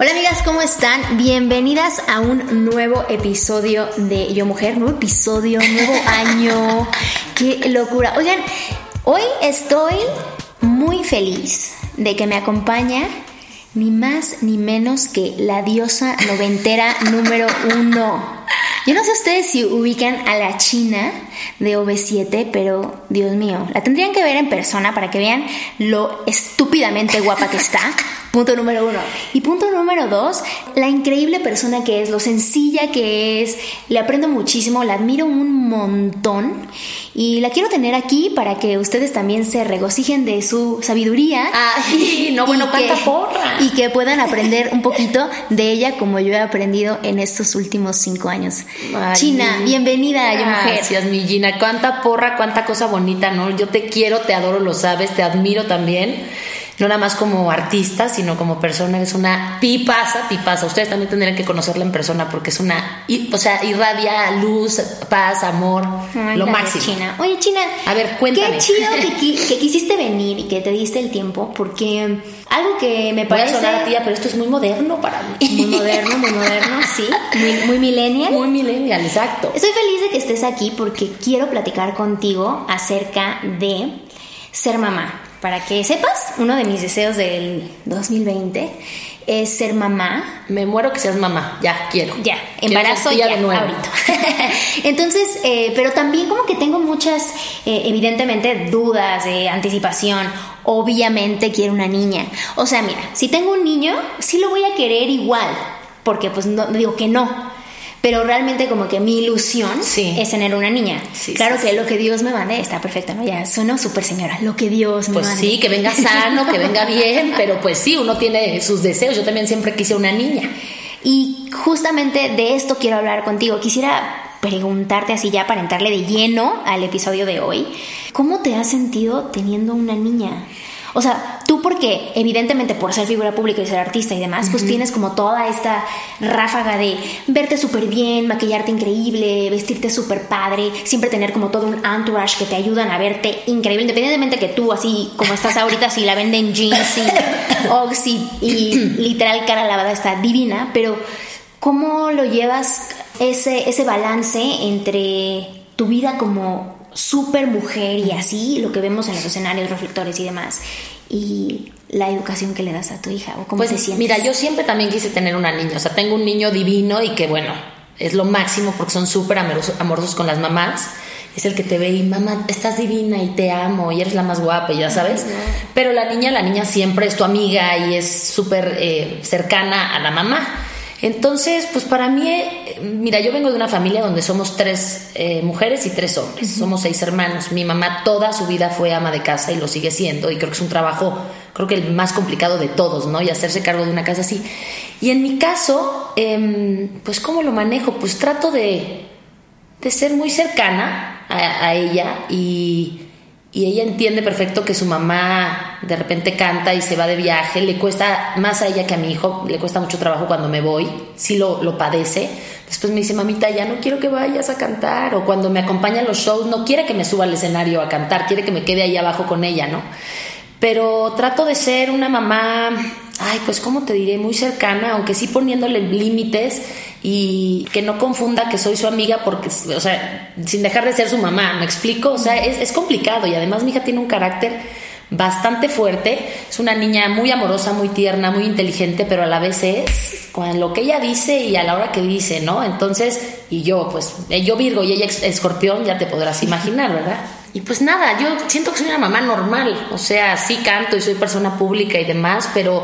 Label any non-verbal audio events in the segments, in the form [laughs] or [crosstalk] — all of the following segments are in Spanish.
Hola amigas, ¿cómo están? Bienvenidas a un nuevo episodio de Yo Mujer, nuevo episodio, nuevo [laughs] año. Qué locura. Oigan, hoy estoy muy feliz de que me acompaña ni más ni menos que la diosa noventera número uno. Yo no sé ustedes si ubican a la China de OV7, pero Dios mío, la tendrían que ver en persona para que vean lo estúpidamente guapa que está. [laughs] Punto número uno. Y punto número dos, la increíble persona que es, lo sencilla que es, le aprendo muchísimo, la admiro un montón y la quiero tener aquí para que ustedes también se regocijen de su sabiduría. Ay, [laughs] no, bueno, cuánta porra. Y que puedan aprender un poquito de ella como yo he aprendido en estos últimos cinco años. Ay, China, bienvenida a Yo Mujer. Gracias, mi Gina. Cuánta porra, cuánta cosa bonita, ¿no? Yo te quiero, te adoro, lo sabes, te admiro también. No nada más como artista, sino como persona. Es una tipaza, tipaza. Ustedes también tendrían que conocerla en persona porque es una. O sea, irradia luz, paz, amor. Ay, lo máximo. China. Oye, China. A ver, cuéntame. Qué chido que, qui- que quisiste venir y que te diste el tiempo, porque algo que me Voy a parece. sonar a tía, pero esto es muy moderno para mí. [laughs] Muy moderno, muy moderno, sí. Muy, muy millennial. Muy millennial, exacto. Estoy feliz de que estés aquí porque quiero platicar contigo acerca de ser mamá. Para que sepas, uno de mis deseos del 2020 es ser mamá Me muero que seas mamá. Ya, quiero. ya, Quiero embarazo tía ya, de nuevo. ahorita. [laughs] Entonces, eh, pero también como que tengo muchas, eh, evidentemente, dudas de anticipación. Obviamente quiero una niña. O sea, mira, si tengo un niño, sí lo voy a querer igual, porque pues no digo que no. Pero realmente como que mi ilusión Sí. es tener una niña. Sí, claro sí, que lo que Dios me mande está perfecto, ¿no? Ya sueno súper señora. Lo que Dios me Pues mande. sí, que venga sano, que venga bien, pero pues sí, uno tiene sus deseos. Yo también siempre quise una niña. Y justamente de esto quiero hablar contigo. Quisiera preguntarte así ya para entrarle de lleno al episodio de hoy. ¿Cómo te has sentido teniendo una niña? O sea, tú porque evidentemente por ser figura pública y ser artista y demás, pues tienes como toda esta ráfaga de verte súper bien, maquillarte increíble, vestirte súper padre, siempre tener como todo un entourage que te ayudan a verte increíble, independientemente que tú así como estás ahorita, si la venden jeans y [laughs] Oxy y literal cara lavada está divina, pero ¿cómo lo llevas ese, ese balance entre tu vida como super mujer y así, lo que vemos en los escenarios, reflectores y demás, y la educación que le das a tu hija? ¿O cómo Pues te sientes? mira, yo siempre también quise tener una niña. O sea, tengo un niño divino y que bueno, es lo máximo porque son súper amorosos, amorosos con las mamás. Es el que te ve y mamá, estás divina y te amo y eres la más guapa, ya sabes. Pero la niña, la niña siempre es tu amiga y es súper eh, cercana a la mamá. Entonces, pues para mí, eh, mira, yo vengo de una familia donde somos tres eh, mujeres y tres hombres, somos seis hermanos. Mi mamá toda su vida fue ama de casa y lo sigue siendo, y creo que es un trabajo, creo que el más complicado de todos, ¿no? Y hacerse cargo de una casa así. Y en mi caso, em, pues ¿cómo lo manejo? Pues trato de, de ser muy cercana a, a ella y, y ella entiende perfecto que su mamá de repente canta y se va de viaje, le cuesta más a ella que a mi hijo, le cuesta mucho trabajo cuando me voy, sí lo, lo padece. Después me dice, mamita, ya no quiero que vayas a cantar. O cuando me acompaña a los shows, no quiere que me suba al escenario a cantar, quiere que me quede ahí abajo con ella, ¿no? Pero trato de ser una mamá, ay, pues, ¿cómo te diré? Muy cercana, aunque sí poniéndole límites y que no confunda que soy su amiga porque, o sea, sin dejar de ser su mamá, ¿me explico? O sea, es, es complicado y además mi hija tiene un carácter bastante fuerte. Es una niña muy amorosa, muy tierna, muy inteligente, pero a la vez es con lo que ella dice y a la hora que dice, ¿no? Entonces, y yo, pues, eh, yo Virgo y ella escorpión, ya te podrás imaginar, ¿verdad? Y pues nada, yo siento que soy una mamá normal, o sea, sí canto y soy persona pública y demás, pero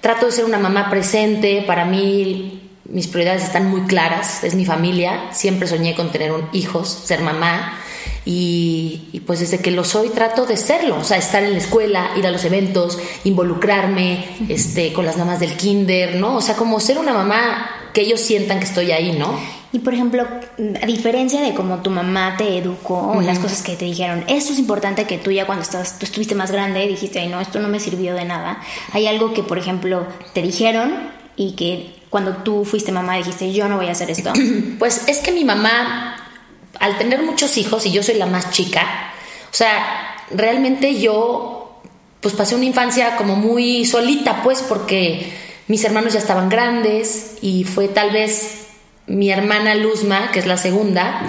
trato de ser una mamá presente, para mí mis prioridades están muy claras, es mi familia, siempre soñé con tener un hijos, ser mamá. Y, pues desde que lo soy trato de serlo, o sea, estar en la escuela, ir a los eventos, involucrarme este, con las mamás del kinder, ¿no? O sea, como ser una mamá que ellos sientan que estoy ahí, ¿no? Y por ejemplo, a diferencia de cómo tu mamá te educó, las cosas que te dijeron, esto es importante que tú ya cuando estás, tú estuviste más grande dijiste, ay no, esto no me sirvió de nada. Hay algo que, por ejemplo, te dijeron y que cuando tú fuiste mamá dijiste, yo no voy a hacer esto? [clears throat] Pues es que mi mamá, al tener muchos hijos y yo soy la más chica, o sea, realmente yo pues pasé una infancia como muy solita, pues porque mis hermanos ya estaban grandes y fue tal vez mi hermana Luzma, que es la segunda,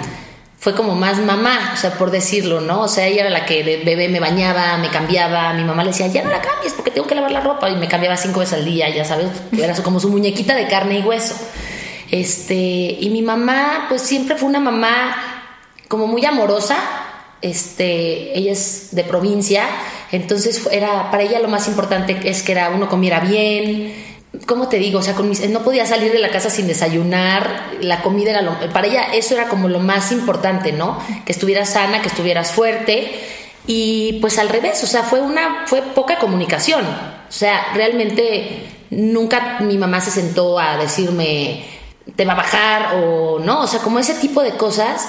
fue como más mamá, o sea, por decirlo, ¿no? O sea, ella era la que de bebé me bañaba, me cambiaba, mi mamá le decía, ya no la cambies porque tengo que lavar la ropa y me cambiaba cinco veces al día, ya sabes, era como su muñequita de carne y hueso. Este, y mi mamá, pues siempre fue una mamá como muy amorosa, este, ella es de provincia, entonces era, para ella lo más importante es que era uno comiera bien, ¿cómo te digo? O sea, con no podía salir de la casa sin desayunar, la comida era lo, para ella eso era como lo más importante, ¿no? Que estuvieras sana, que estuvieras fuerte y pues al revés, o sea, fue una fue poca comunicación. O sea, realmente nunca mi mamá se sentó a decirme te va a bajar o no, o sea, como ese tipo de cosas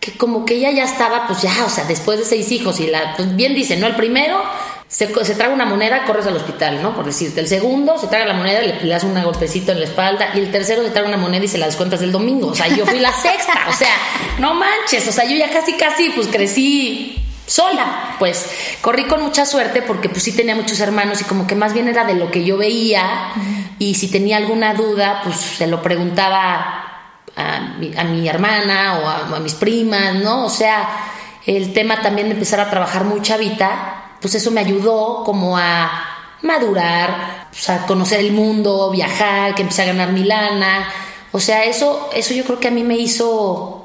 que como que ella ya estaba, pues ya, o sea, después de seis hijos y la, pues bien dice, ¿no? El primero se, traga una moneda, corres al hospital, ¿no? Por decirte. El segundo se traga la moneda, le, le das un golpecito en la espalda. Y el tercero se traga una moneda y se la descuentas del domingo. O sea, yo fui la sexta. O sea, no manches. O sea, yo ya casi, casi, pues crecí sola. Pues corrí con mucha suerte porque pues sí tenía muchos hermanos y como que más bien era de lo que yo veía. Y si tenía alguna duda, pues se lo preguntaba a mi, hermana o a, a mis primas, ¿no? O sea, el tema también de empezar a trabajar mucha vida pues eso me ayudó como a madurar, pues a conocer el mundo, viajar, que empecé a ganar mi lana. O sea, eso, eso yo creo que a mí me hizo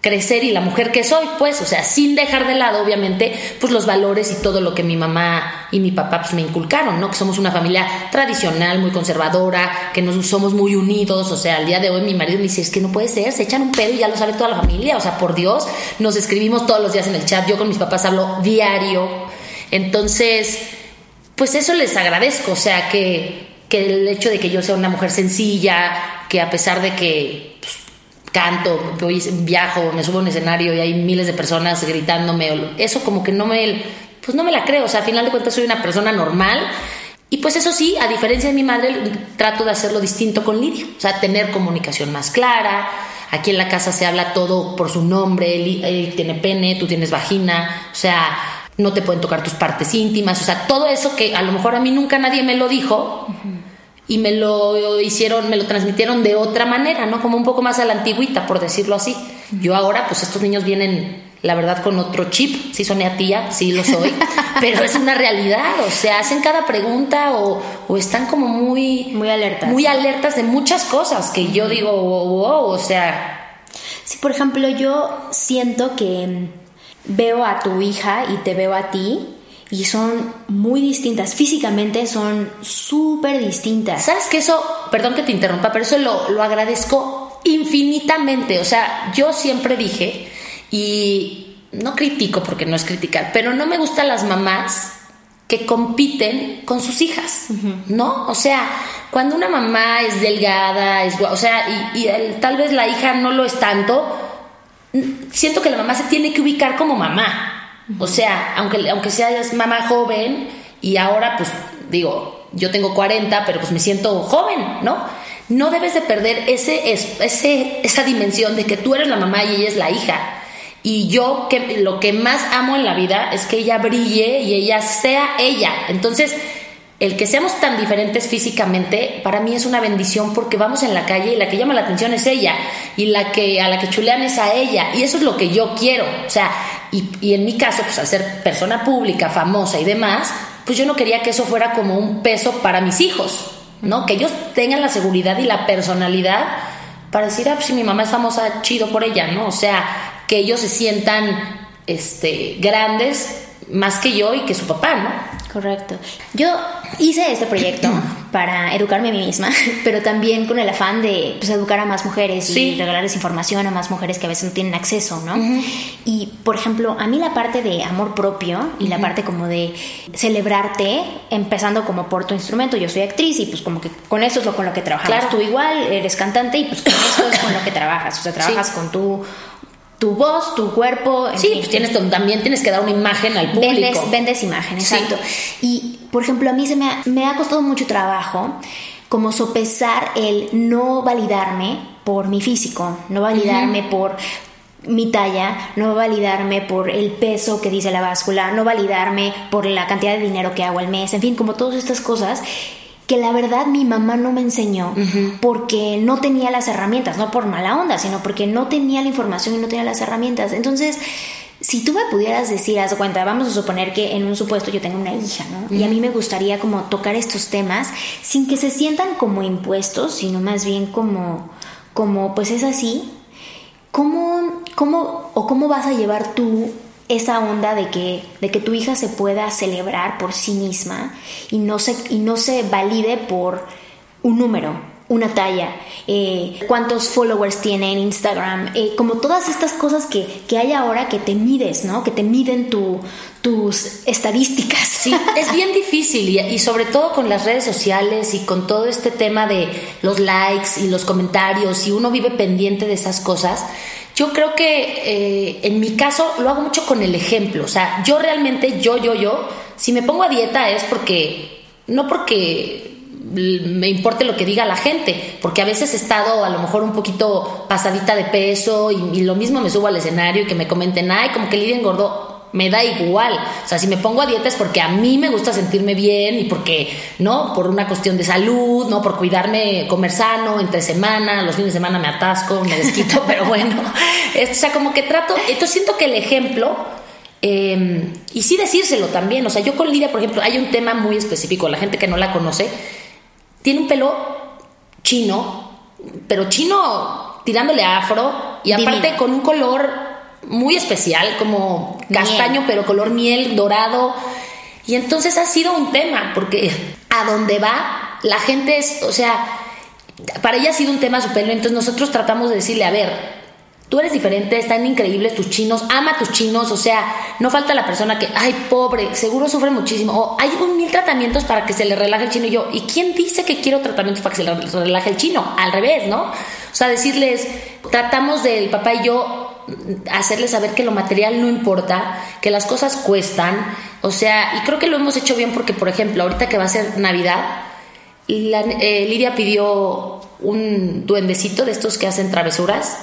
crecer y la mujer que soy, pues, o sea, sin dejar de lado, obviamente, pues los valores y todo lo que mi mamá y mi papá pues me inculcaron, ¿no? Que somos una familia tradicional, muy conservadora, que nos somos muy unidos, o sea, al día de hoy mi marido me dice, es que no puede ser, se echan un pedo y ya lo sabe toda la familia, o sea, por Dios, nos escribimos todos los días en el chat, yo con mis papás hablo diario, entonces, pues eso les agradezco, o sea, que, el hecho de que yo sea una mujer sencilla, que a pesar de que pues, canto, viajo, me subo a un escenario y hay miles de personas gritándome, eso como que no me, pues no me la creo, o sea, al final de cuentas soy una persona normal. Y pues eso sí, a diferencia de mi madre, trato de hacerlo distinto con Lidia, o sea, tener comunicación más clara. Aquí en la casa se habla todo por su nombre, él tiene pene, tú tienes vagina, o sea, no te pueden tocar tus partes íntimas, o sea, todo eso que a lo mejor a mí nunca nadie me lo dijo y me lo hicieron, me lo transmitieron de otra manera, ¿no? Como un poco más a la antigüita, por decirlo así. Yo ahora, pues estos niños vienen, la verdad, con otro chip, sí soné a tía, sí lo soy, [laughs] pero es una realidad, o sea, hacen cada pregunta o, o están como muy... Muy alertas. Muy alertas de muchas cosas que yo digo, wow, o sea... Sí, por ejemplo, yo siento que veo a tu hija y te veo a ti y son muy distintas. Físicamente son súper distintas. ¿Sabes que eso, perdón que te interrumpa, pero eso lo, lo agradezco infinitamente? O sea, yo siempre dije, y no critico porque no es criticar, pero no me gustan las mamás que compiten con sus hijas, ¿no? O sea, cuando una mamá es delgada, es, o sea, y, tal vez la hija no lo es tanto, siento que la mamá se tiene que ubicar como mamá. O sea, aunque, aunque seas mamá joven y ahora pues digo, yo tengo 40, pero pues me siento joven, ¿no? No debes de perder ese, ese, esa dimensión de que tú eres la mamá y ella es la hija. Y yo que lo que más amo en la vida es que ella brille y ella sea ella. Entonces, el que seamos tan diferentes físicamente, para mí es una bendición porque vamos en la calle y la que llama la atención es ella y la que a la que chulean es a ella y eso es lo que yo quiero. O sea, Y, y en mi caso, pues al ser persona pública, famosa y demás, pues yo no quería que eso fuera como un peso para mis hijos, ¿no? Que ellos tengan la seguridad y la personalidad para decir, ah, pues si mi mamá es famosa, chido por ella, ¿no? O sea, que ellos se sientan este, grandes más que yo y que su papá, ¿no? Correcto. Yo hice este proyecto [clears throat] para educarme a mí misma, [laughs] pero también con el afán de pues, educar a más mujeres y regalarles información a más mujeres que a veces no tienen acceso, ¿no? Y, por ejemplo, a mí la parte de amor propio y la parte como de celebrarte, empezando como por tu instrumento, yo soy actriz y pues como que con eso es lo con lo que trabajamos. Claro. Tú igual eres cantante y pues con eso es con lo que trabajas, o sea, trabajas con tu tu voz, tu cuerpo. en Sí, fin. pues tienes, también tienes que dar una imagen al público. Vendes, vendes imagen, Sí. exacto. Y, por ejemplo, a mí se me ha, me ha costado mucho trabajo como sopesar el no validarme por mi físico, no validarme por mi talla, no validarme por el peso que dice la báscula, no validarme por la cantidad de dinero que hago al mes, en fin, como todas estas cosas que la verdad mi mamá no me enseñó porque no tenía las herramientas, no por mala onda, sino porque no tenía la información y no tenía las herramientas. Entonces, si tú me pudieras decir, haz de cuenta, vamos a suponer que en un supuesto yo tengo una hija, ¿no? Y a mí me gustaría como tocar estos temas sin que se sientan como impuestos, sino más bien como, como pues es así. ¿Cómo, cómo o cómo vas a llevar tú esa onda de que, de que tu hija se pueda celebrar por sí misma y no se, y no se valide por un número, una talla, eh, cuántos followers tiene en Instagram, eh, como todas estas cosas que, que hay ahora que te mides, ¿no? Que te miden tu, tus estadísticas. Sí, es bien difícil y, y sobre todo con las redes sociales y con todo este tema de los likes y los comentarios y uno vive pendiente de esas cosas. Yo creo que eh, en mi caso lo hago mucho con el ejemplo. O sea, yo realmente, yo, yo, yo, si me pongo a dieta es porque, no porque me importe lo que diga la gente, porque a veces he estado a lo mejor un poquito pasadita de peso y, y lo mismo me subo al escenario y que me comenten, ay, como que Lidia engordó me da igual. O sea, si me pongo a dieta es porque a mí me gusta sentirme bien y porque, ¿no? Por una cuestión de salud, ¿no? Por cuidarme, comer sano, entre semana, los fines de semana me atasco, me desquito, [laughs] pero bueno. O sea, como que trato, entonces siento que el ejemplo, eh, y sí decírselo también, o sea, yo con Lidia, por ejemplo, hay un tema muy específico, la gente que no la conoce, tiene un pelo chino, pero chino tirándole afro y aparte Divino. con un color muy especial, como Miel. castaño, pero color miel, dorado. Y entonces ha sido un tema, porque a donde va, la gente es, o sea, para ella ha sido un tema su pelo, entonces nosotros tratamos de decirle, a ver, tú eres diferente, están increíbles tus chinos, ama a tus chinos, o sea, no falta la persona que, ay, pobre, seguro sufre muchísimo, o hay un mil tratamientos para que se le relaje el chino y yo, ¿y quién dice que quiero tratamientos para que se le relaje el chino? Al revés, ¿no? O sea, decirles, tratamos del papá y yo hacerles saber que lo material no importa, que las cosas cuestan, o sea, y creo que lo hemos hecho bien porque, por ejemplo, ahorita que va a ser Navidad, la- eh, Lidia pidió un duendecito de estos que hacen travesuras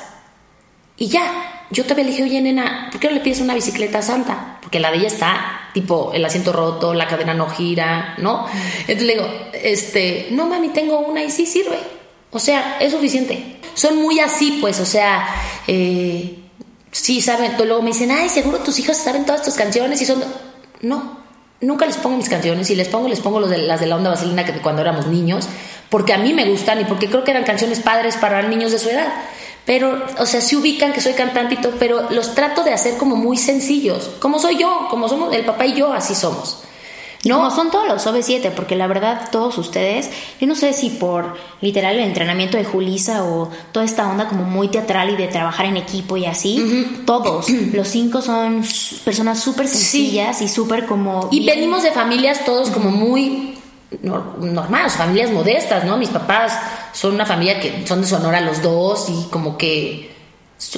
y ya, yo todavía le dije, oye, nena, ¿por qué no le pides una bicicleta Santa? Porque la de ella está, tipo, el asiento roto, la cadena no gira, ¿no? Entonces le digo, este, no, mami, tengo una y sí sirve. O sea, es suficiente. Son muy así, pues, o sea, eh, sí saben, luego me dicen, ay, seguro tus hijos saben todas tus canciones y son... No, nunca les pongo mis canciones. Si les pongo, les pongo los de, las de la onda vaselina que cuando éramos niños, porque a mí me gustan y porque creo que eran canciones padres para niños de su edad. Pero, o sea, sí ubican que soy cantante y pero los trato de hacer como muy sencillos. Como soy yo, como somos el papá y yo, así somos. No, como son todos los OV7, porque la verdad todos ustedes, yo no sé si por literal el entrenamiento de Julisa o toda esta onda como muy teatral y de trabajar en equipo y así, todos, [clears throat] los cinco son personas súper sencillas y súper como... Y bien- venimos de familias todos como muy nor- normales, familias modestas, ¿no? Mis papás son una familia que son de Sonora los dos y como que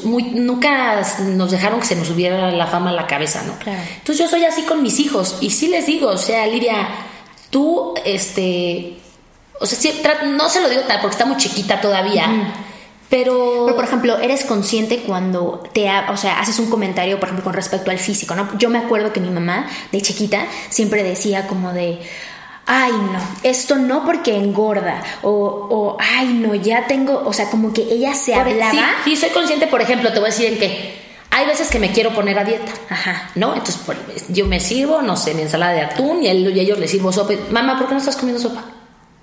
muy, nunca nos dejaron que se nos subiera la fama a la cabeza, ¿no? Claro. Entonces yo soy así con mis hijos y sí les digo, o sea, Lidia, tú, este, o sea, sí, no se lo digo tal porque está muy chiquita todavía, pero... Pero, por ejemplo, eres consciente cuando te, ha- o sea, haces un comentario, por ejemplo, con respecto al físico, ¿no? Yo me acuerdo que mi mamá, de chiquita, siempre decía como de, ay, no, esto no porque engorda, o, o ay, no, ya tengo, o sea, como que ella se Por- hablaba. Sí, sí, soy consciente, por ejemplo, te voy a decir en qué. hay veces que me quiero poner a dieta. Ajá. ¿No? Entonces por- yo me sirvo, no sé, mi ensalada de atún y a, él- y a ellos les sirvo sopa. Mamá, ¿por qué no estás comiendo sopa?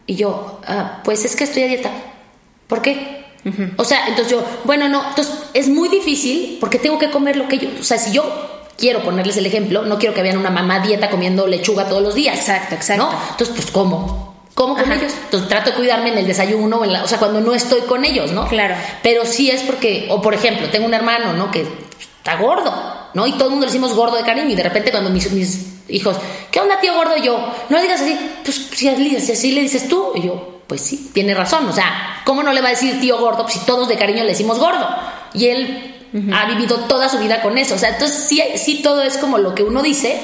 Y yo, "Ah, pues es que estoy a dieta. ¿Por qué? O sea, entonces yo, bueno, no, entonces es muy difícil porque tengo que comer lo que yo, o sea, si yo quiero ponerles el ejemplo, no quiero que vean una mamá dieta comiendo lechuga todos los días. Exacto, exacto. ¿no? Entonces, pues, ¿cómo? ¿Cómo con Ajá. ellos? Entonces trato de cuidarme en el desayuno, en la- o sea, cuando no estoy con ellos, ¿no? Claro. Pero sí es porque, o por ejemplo, tengo un hermano, ¿no? Que está gordo, ¿no? Y todo el mundo le decimos gordo de cariño y de repente cuando mis, mis hijos, ¿qué onda tío gordo? Yo, no le digas así, pues si así, si así le dices tú, y yo, pues sí, tiene razón, o sea, ¿cómo no le va a decir tío gordo pues, si todos de cariño le decimos gordo? Y él ha vivido toda su vida con eso, o sea, entonces sí, sí todo es como lo que uno dice,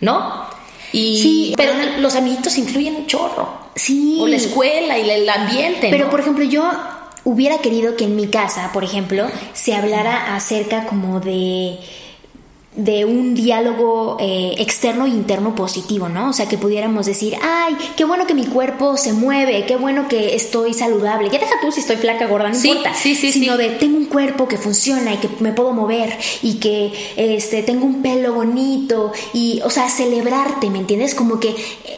¿no? Y, Sí, pero los amiguitos influyen un chorro. Sí. O la escuela y el ambiente. Pero, ¿no? por ejemplo, yo hubiera querido que en mi casa, por ejemplo, se hablara acerca como de de un diálogo eh, externo e interno positivo, ¿no? O sea, que pudiéramos decir, ay, qué bueno que mi cuerpo se mueve, qué bueno que estoy saludable. Ya deja tú si estoy flaca, gorda, no Sí, importa. sí, sí, Sino de tengo un cuerpo que funciona y que me puedo mover y que este tengo un pelo bonito y, o sea, celebrarte, ¿me entiendes? Como que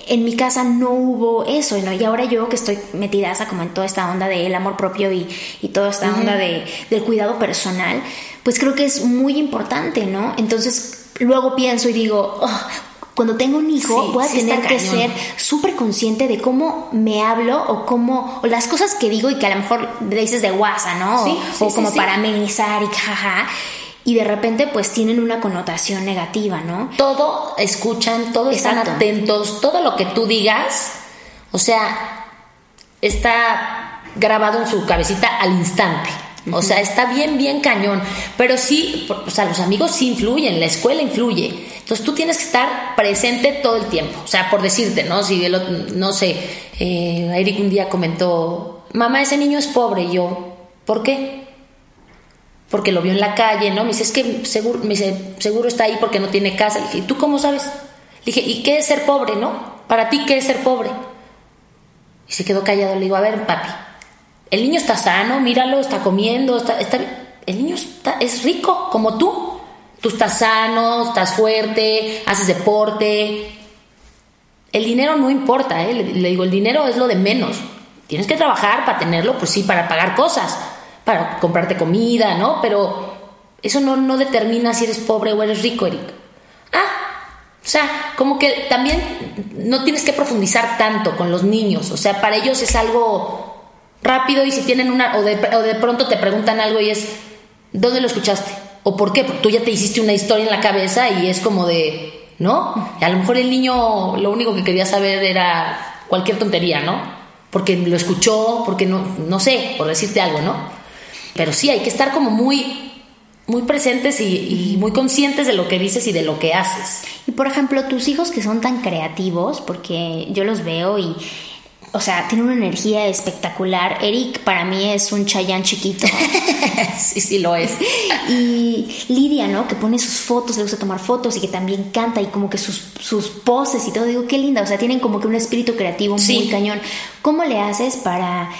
en mi casa no hubo eso, ¿no? Y ahora yo que estoy metidaza como en toda esta onda del amor propio y, y toda esta onda de, del cuidado personal, pues creo que es muy importante, ¿no? Entonces, luego pienso y digo, "Oh, cuando tengo un hijo, Sí, voy a sí tener que ser súper consciente de cómo me hablo o cómo, o las cosas que digo y que a lo mejor le dices de guasa, ¿no? Sí, o sí, o como para amenizar y jaja. Y de repente, pues tienen una connotación negativa, ¿no? todo escuchan, todo están atentos, todo lo que tú digas, o sea, está grabado en su cabecita al instante. O sea, está bien, bien cañón. Pero sí, o sea, los amigos sí influyen, la escuela influye. Entonces tú tienes que estar presente todo el tiempo. O sea, por decirte, ¿no? Si el otro- no sé, eh, Eric un día comentó, mamá, ese niño es pobre. Y yo, ¿por qué? porque lo vio en la calle, ¿no? Me dice, es que seguro, me dice, seguro está ahí porque no tiene casa. Le dije, ¿y tú cómo sabes? Le dije, ¿y qué es ser pobre, no? Para ti, ¿qué es ser pobre? Y se quedó callado. Le digo, a ver, papi, el niño está sano, míralo, está comiendo, está, está. El niño está, es rico, como tú. Tú estás sano, estás fuerte, haces deporte. El dinero no importa, ¿eh? Le, le digo, el dinero es lo de menos. Tienes que trabajar para tenerlo, pues sí, para pagar cosas, para comprarte comida, ¿no? Pero eso no, no determina si eres pobre o eres rico, Eric. Ah, o sea, como que también no tienes que profundizar tanto con los niños. O sea, para ellos es algo rápido y si tienen una, o de, o de pronto te preguntan algo y es, ¿dónde lo escuchaste? ¿O por qué? Porque tú ya te hiciste una historia en la cabeza y es como de, ¿no? Y a lo mejor el niño lo único que quería saber era cualquier tontería, ¿no? Porque lo escuchó, porque no, no sé, por decirte algo, ¿no? Pero sí, hay que estar como muy, muy presentes y, y muy conscientes de lo que dices y de lo que haces. Y por ejemplo, tus hijos que son tan creativos, porque yo los veo y, o sea, tienen una energía espectacular. Eric para mí es un chayán chiquito. [laughs] sí, sí lo es. y Lidia, ¿no? Que pone sus fotos, le gusta tomar fotos y que también canta y como que sus, sus poses y todo. Digo, qué linda. O sea, tienen como que un espíritu creativo muy Sí. cañón. ¿Cómo le haces para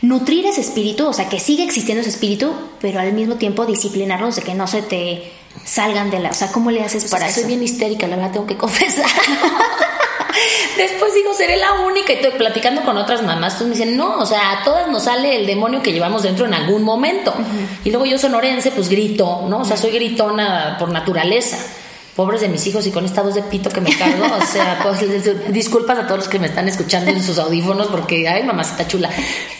nutrir ese espíritu? O sea, que siga existiendo ese espíritu, pero al mismo tiempo disciplinarlos de que no se te salgan de la... O sea, ¿cómo le haces para Para soy eso? bien histérica, la verdad, tengo que confesar. [laughs] Después digo, seré la única y estoy platicando con otras mamás. Tú me dicen, no, o sea, a todas nos sale el demonio que llevamos dentro en algún momento. Y luego yo sonorense, pues grito, ¿no? O sea, soy gritona por naturaleza. Pobres de mis hijos y con esta voz de pito que me cargo, o sea, [laughs] pues, disculpas a todos los que me están escuchando en sus audífonos porque, ay, mamacita chula.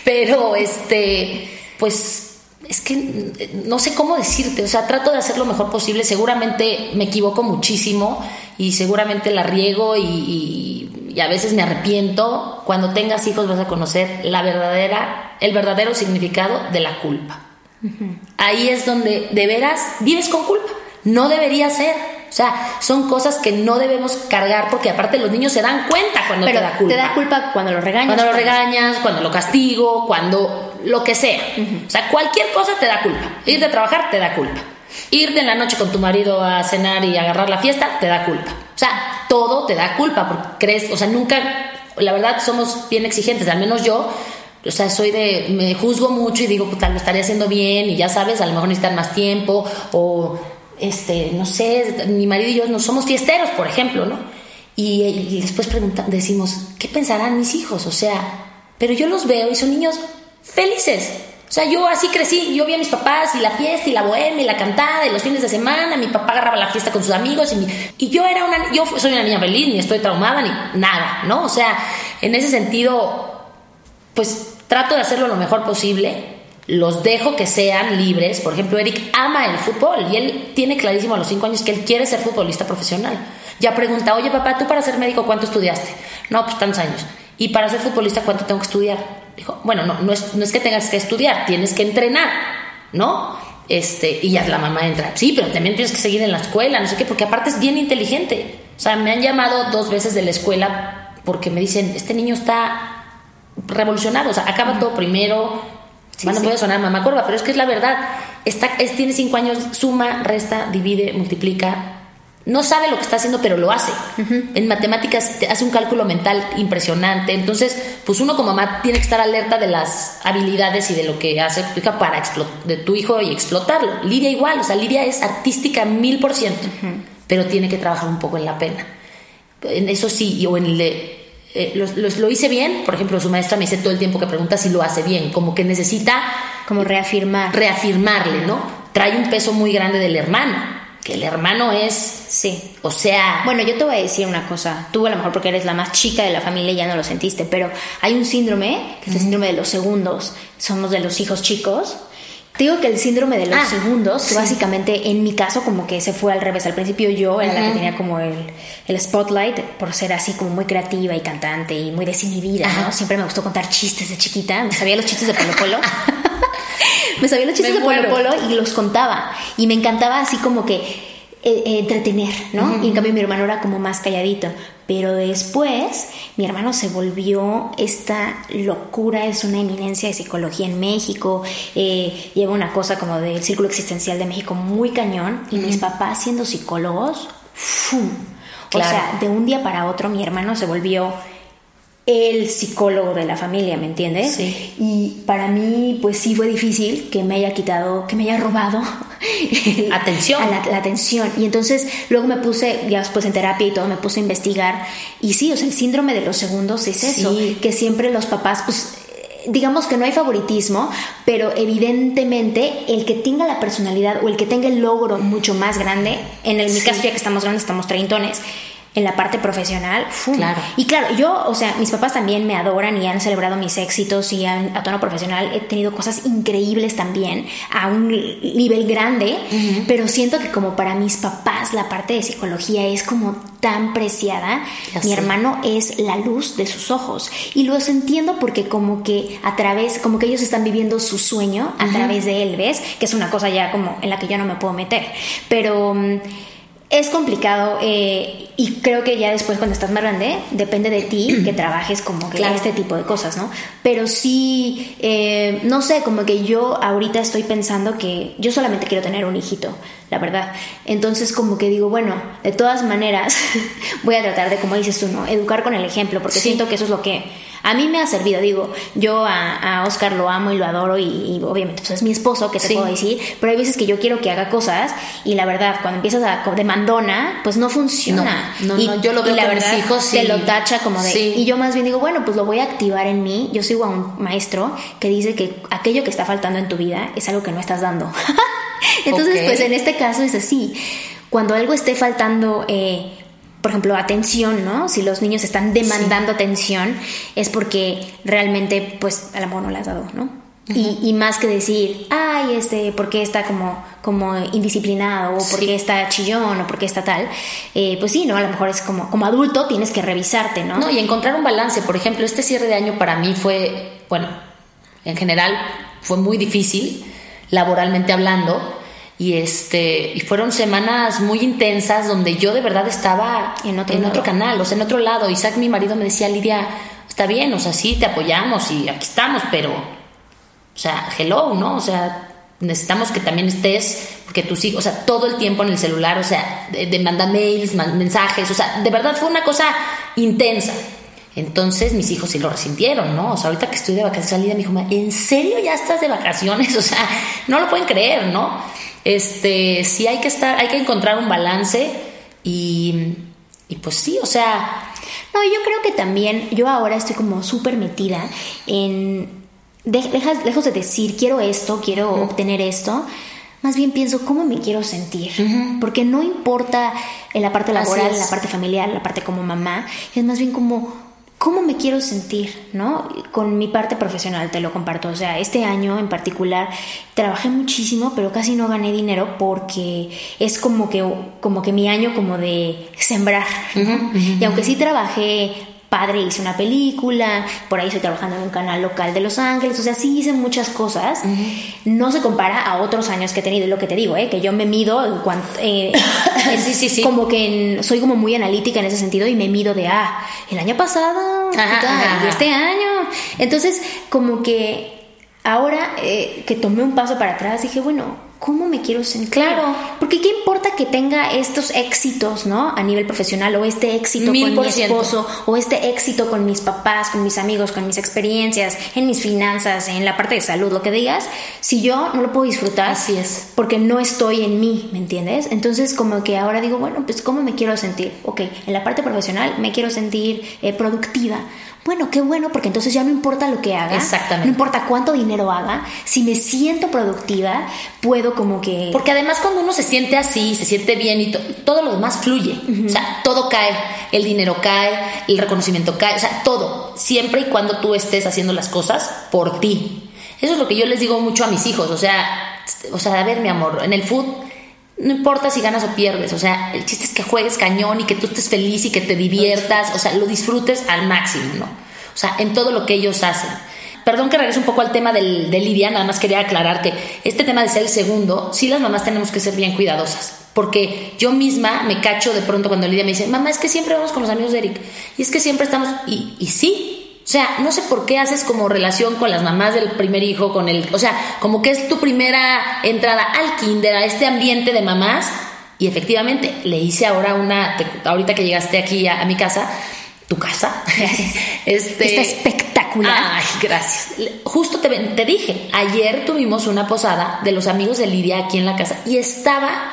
Pero, este, pues es que mm, no sé cómo decirte, o sea, trato de hacer lo mejor posible, seguramente me equivoco muchísimo y seguramente la riego y, y- y a veces me arrepiento. Cuando tengas hijos vas a conocer la verdadera, el verdadero significado de la culpa. Ahí es donde de veras vives con culpa. No debería ser. O sea, son cosas que no debemos cargar porque aparte los niños se dan cuenta cuando Pero te da culpa. te da culpa cuando lo regañas. Cuando lo regañas, cuando lo castigo, cuando lo que sea. O sea, cualquier cosa te da culpa. Ir de trabajar te da culpa. Irte en la noche con tu marido a cenar y agarrar la fiesta te da culpa. O sea, todo te da culpa porque crees, o sea, nunca, la verdad somos bien exigentes, al menos yo. O sea, soy de, me juzgo mucho y digo, puta, lo estaría haciendo bien y ya sabes, a lo mejor necesitan más tiempo o este, no sé, mi marido y yo no somos fiesteros, por ejemplo, ¿no? Y, y después preguntamos, decimos, ¿qué pensarán mis hijos? O sea, pero yo los veo y son niños felices. O sea, yo así crecí, yo vi a mis papás y la fiesta y la bohemia y la cantada y los fines de semana, mi papá agarraba la fiesta con sus amigos y, y yo era una, yo soy una niña feliz, ni estoy traumada, ni nada, ¿no? O sea, en ese sentido, pues trato de hacerlo lo mejor posible, los dejo que sean libres, por ejemplo, Eric ama el fútbol y él tiene clarísimo a los cinco años que él quiere ser futbolista profesional. Ya pregunta, oye papá, tú para ser médico, ¿cuánto estudiaste? No, pues tantos años. ¿Y para ser futbolista cuánto tengo que estudiar? Dijo, bueno, no, no, es, no es que tengas que estudiar, tienes que entrenar, ¿no? Este, y ya la mamá entra, sí, pero también tienes que seguir en la escuela, no sé qué, porque aparte es bien inteligente. O sea, me han llamado dos veces de la escuela porque me dicen, este niño está revolucionado, o sea, acaba todo primero. bueno, voy a sonar mamá curva, pero es que es la verdad. Está, es, tiene cinco años, suma, resta, divide, multiplica, no sabe lo que está haciendo, pero lo hace. En matemáticas hace un cálculo mental impresionante. Entonces, pues uno como mamá tiene que estar alerta de las habilidades y de lo que hace tu hija para de tu hijo y explotarlo. Lidia igual, o sea, Lidia es artística mil por ciento, pero tiene que trabajar un poco en la pena. En eso sí, o en el de eh, lo, hice bien, por ejemplo, su maestra me dice todo el tiempo que pregunta si lo hace bien, como que necesita como reafirmar, reafirmarle, ¿no? Trae un peso muy grande del hermano que el hermano es, sí, o sea... Bueno, yo te voy a decir una cosa, tú a lo mejor porque eres la más chica de la familia ya no lo sentiste, pero hay un síndrome, que es el síndrome de los segundos, somos de los hijos chicos. Te digo que el síndrome de los ah, segundos, que básicamente en mi caso como que se fue al revés. Al principio yo era la que tenía como el, el, spotlight por ser así como muy creativa y cantante y muy desinhibida, ¿no? Siempre me gustó contar chistes de chiquita, me sabía los chistes de Polo Polo. [laughs] me sabía los chistes de Polo Polo y los contaba. Y me encantaba así como que eh, eh, entretener, ¿no? Y en cambio mi hermano era como más calladito. Pero después mi hermano se volvió esta locura, es una eminencia de psicología en México, eh, lleva una cosa como del círculo existencial de México muy cañón. Y mis papás siendo psicólogos, ¡fum! O sea, de un día para otro mi hermano se volvió el psicólogo de la familia, ¿me entiendes? Sí. Y para mí, pues sí fue difícil que me haya quitado, que me haya robado [laughs] atención. [laughs] la, atención. Y entonces luego me puse, ya después en terapia y todo, me puse a investigar. Y sí, o sea, el síndrome de los segundos es eso, que siempre los papás, pues digamos que no hay favoritismo, pero evidentemente el que tenga la personalidad o el que tenga el logro mucho más grande, en el, mi caso ya que estamos grandes, estamos treintones, en la parte profesional. Claro. Y claro, yo, o sea, mis papás también me adoran y han celebrado mis éxitos y a tono profesional he tenido cosas increíbles también a un nivel grande, pero siento que como para mis papás la parte de psicología es como tan preciada, mi hermano es la luz de sus ojos y los entiendo porque como que a través, como que ellos están viviendo su sueño a través de él, ¿ves? Que es una cosa ya como en la que yo no me puedo meter, pero... Es complicado eh, y creo que ya después cuando estás más grande depende de ti que [clears throat] trabajes como que este tipo de cosas, ¿no? Pero sí, eh, no sé, como que yo ahorita estoy pensando que yo solamente quiero tener un hijito, la verdad. Entonces como que digo, bueno, de todas maneras [laughs] voy a tratar de, como dices tú, ¿no? Educar con el ejemplo, porque siento que eso es lo que a mí me ha servido, digo, yo a, Oscar lo amo y lo adoro y, obviamente pues es mi esposo, que te puedo decir, pero hay veces que yo quiero que haga cosas y la verdad, cuando empiezas a de mandona, pues no funciona. No, no, y, yo lo veo la con verdad, mis hijos se lo tacha como de... Y yo más bien digo, bueno, pues lo voy a activar en mí. Yo sigo a un maestro que dice que aquello que está faltando en tu vida es algo que no estás dando. [laughs] Entonces, pues en este caso es así. Cuando algo esté faltando... Eh, por ejemplo, atención, ¿no? Si los niños están demandando atención, es porque realmente, pues, a la mejor no le has dado, ¿no? y, más que decir, ay, este, ¿por qué está como, como indisciplinado? O ¿por qué está chillón? O ¿por qué está tal? Eh, pues sí, ¿no? A lo mejor es como, como adulto tienes que revisarte, ¿no? No, y encontrar un balance. Por ejemplo, este cierre de año para mí fue, bueno, en general fue muy difícil, laboralmente hablando y este y fueron semanas muy intensas donde yo de verdad estaba en otro, en otro canal, o sea, en otro lado. Isaac, mi marido, me decía, Lidia, está bien, o sea, sí, te apoyamos y aquí estamos, pero, o sea, hello, ¿no? O sea, necesitamos que también estés, porque tus hijos, o sea, todo el tiempo en el celular, o sea, de, de mandar mails, mensajes, o sea, de verdad fue una cosa intensa. Entonces mis hijos sí lo resintieron, ¿no? O sea, ahorita que estoy de vacaciones, Lidia me dijo, ¿en serio ya estás de vacaciones? [laughs] O sea, no lo pueden creer, ¿no? Este, sí hay que estar, hay que encontrar un balance y, y pues sí, o sea... No, yo creo que también, yo ahora estoy como súper metida en, dejas, lejos de decir, quiero esto, quiero obtener esto, más bien pienso cómo me quiero sentir, porque no importa en la parte laboral, en la parte familiar, la parte como mamá, es más bien como cómo me quiero sentir, ¿no? Con mi parte profesional te lo comparto. O sea, este año en particular trabajé muchísimo, pero casi no gané dinero porque es como que, como que mi año como de sembrar. Y aunque sí trabajé padre hice una película, por ahí estoy trabajando en un canal local de Los Ángeles, o sea, sí hice muchas cosas. No se compara a otros años que he tenido, lo que te digo, ¿eh? que yo me mido en cuanto... Eh, [laughs] sí, sí, sí. Como que soy como muy analítica en ese sentido y me mido de, ah, el año pasado, este año. Entonces, como que ahora eh, que tomé un paso para atrás, dije, bueno, ¿cómo me quiero sentir? Claro. Porque qué importa que tenga estos éxitos, ¿no? A nivel profesional, o este éxito con mi esposo, o este éxito con mis papás, con mis amigos, con mis experiencias, en mis finanzas, en la parte de salud, lo que digas, si yo no lo puedo disfrutar. Así es. Porque no estoy en mí, ¿me entiendes? Entonces, como que ahora digo, bueno, pues, ¿cómo me quiero sentir? Ok, en la parte profesional me quiero sentir eh, productiva bueno, qué bueno, porque entonces ya no importa lo que haga. Exactamente. No importa cuánto dinero haga. Si me siento productiva, puedo como que. Porque además, cuando uno se siente así, se siente bien y todo lo demás fluye. O sea, todo cae. El dinero cae, el reconocimiento cae. O sea, todo. Siempre y cuando tú estés haciendo las cosas por ti. Eso es lo que yo les digo mucho a mis hijos. O sea, o sea, a ver, mi amor, en el fútbol no importa si ganas o pierdes, o sea, el chiste es que juegues cañón y que tú estés feliz y que te diviertas, o sea, lo disfrutes al máximo, ¿no? O sea, en todo lo que ellos hacen. Perdón que regrese un poco al tema del, de Lidia, nada más quería aclarar que este tema de ser el segundo, sí las mamás tenemos que ser bien cuidadosas, porque yo misma me cacho de pronto cuando Lidia me dice, mamá, es que siempre vamos con los amigos de Eric, y es que siempre estamos, y, y sí, o sea, no sé por qué haces como relación con las mamás del primer hijo, con el, o sea, como que es tu primera entrada al kinder, a este ambiente de mamás. Y efectivamente, le hice ahora una, ahorita que llegaste aquí a, mi casa, tu casa, [laughs] este, está espectacular. Ay, gracias. Justo te, te dije, ayer tuvimos una posada de los amigos de Lidia aquí en la casa y estaba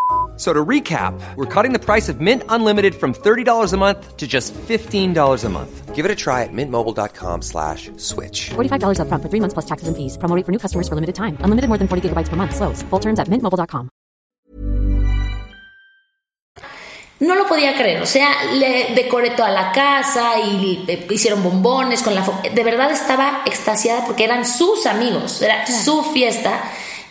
So to recap, we're cutting the price of Mint Unlimited from $30 a month to just $15 a month. Give it a try at mintmobile.com slash switch. $45 up front for three months plus taxes and fees. Promoting for new customers for limited time. Unlimited more than 40 gigabytes per month. Slows. Full terms at mintmobile.com. No lo podía creer. O sea, le decoré toda la casa y hicieron bombones con la... De verdad estaba extasiada porque eran sus amigos. Era claro. su fiesta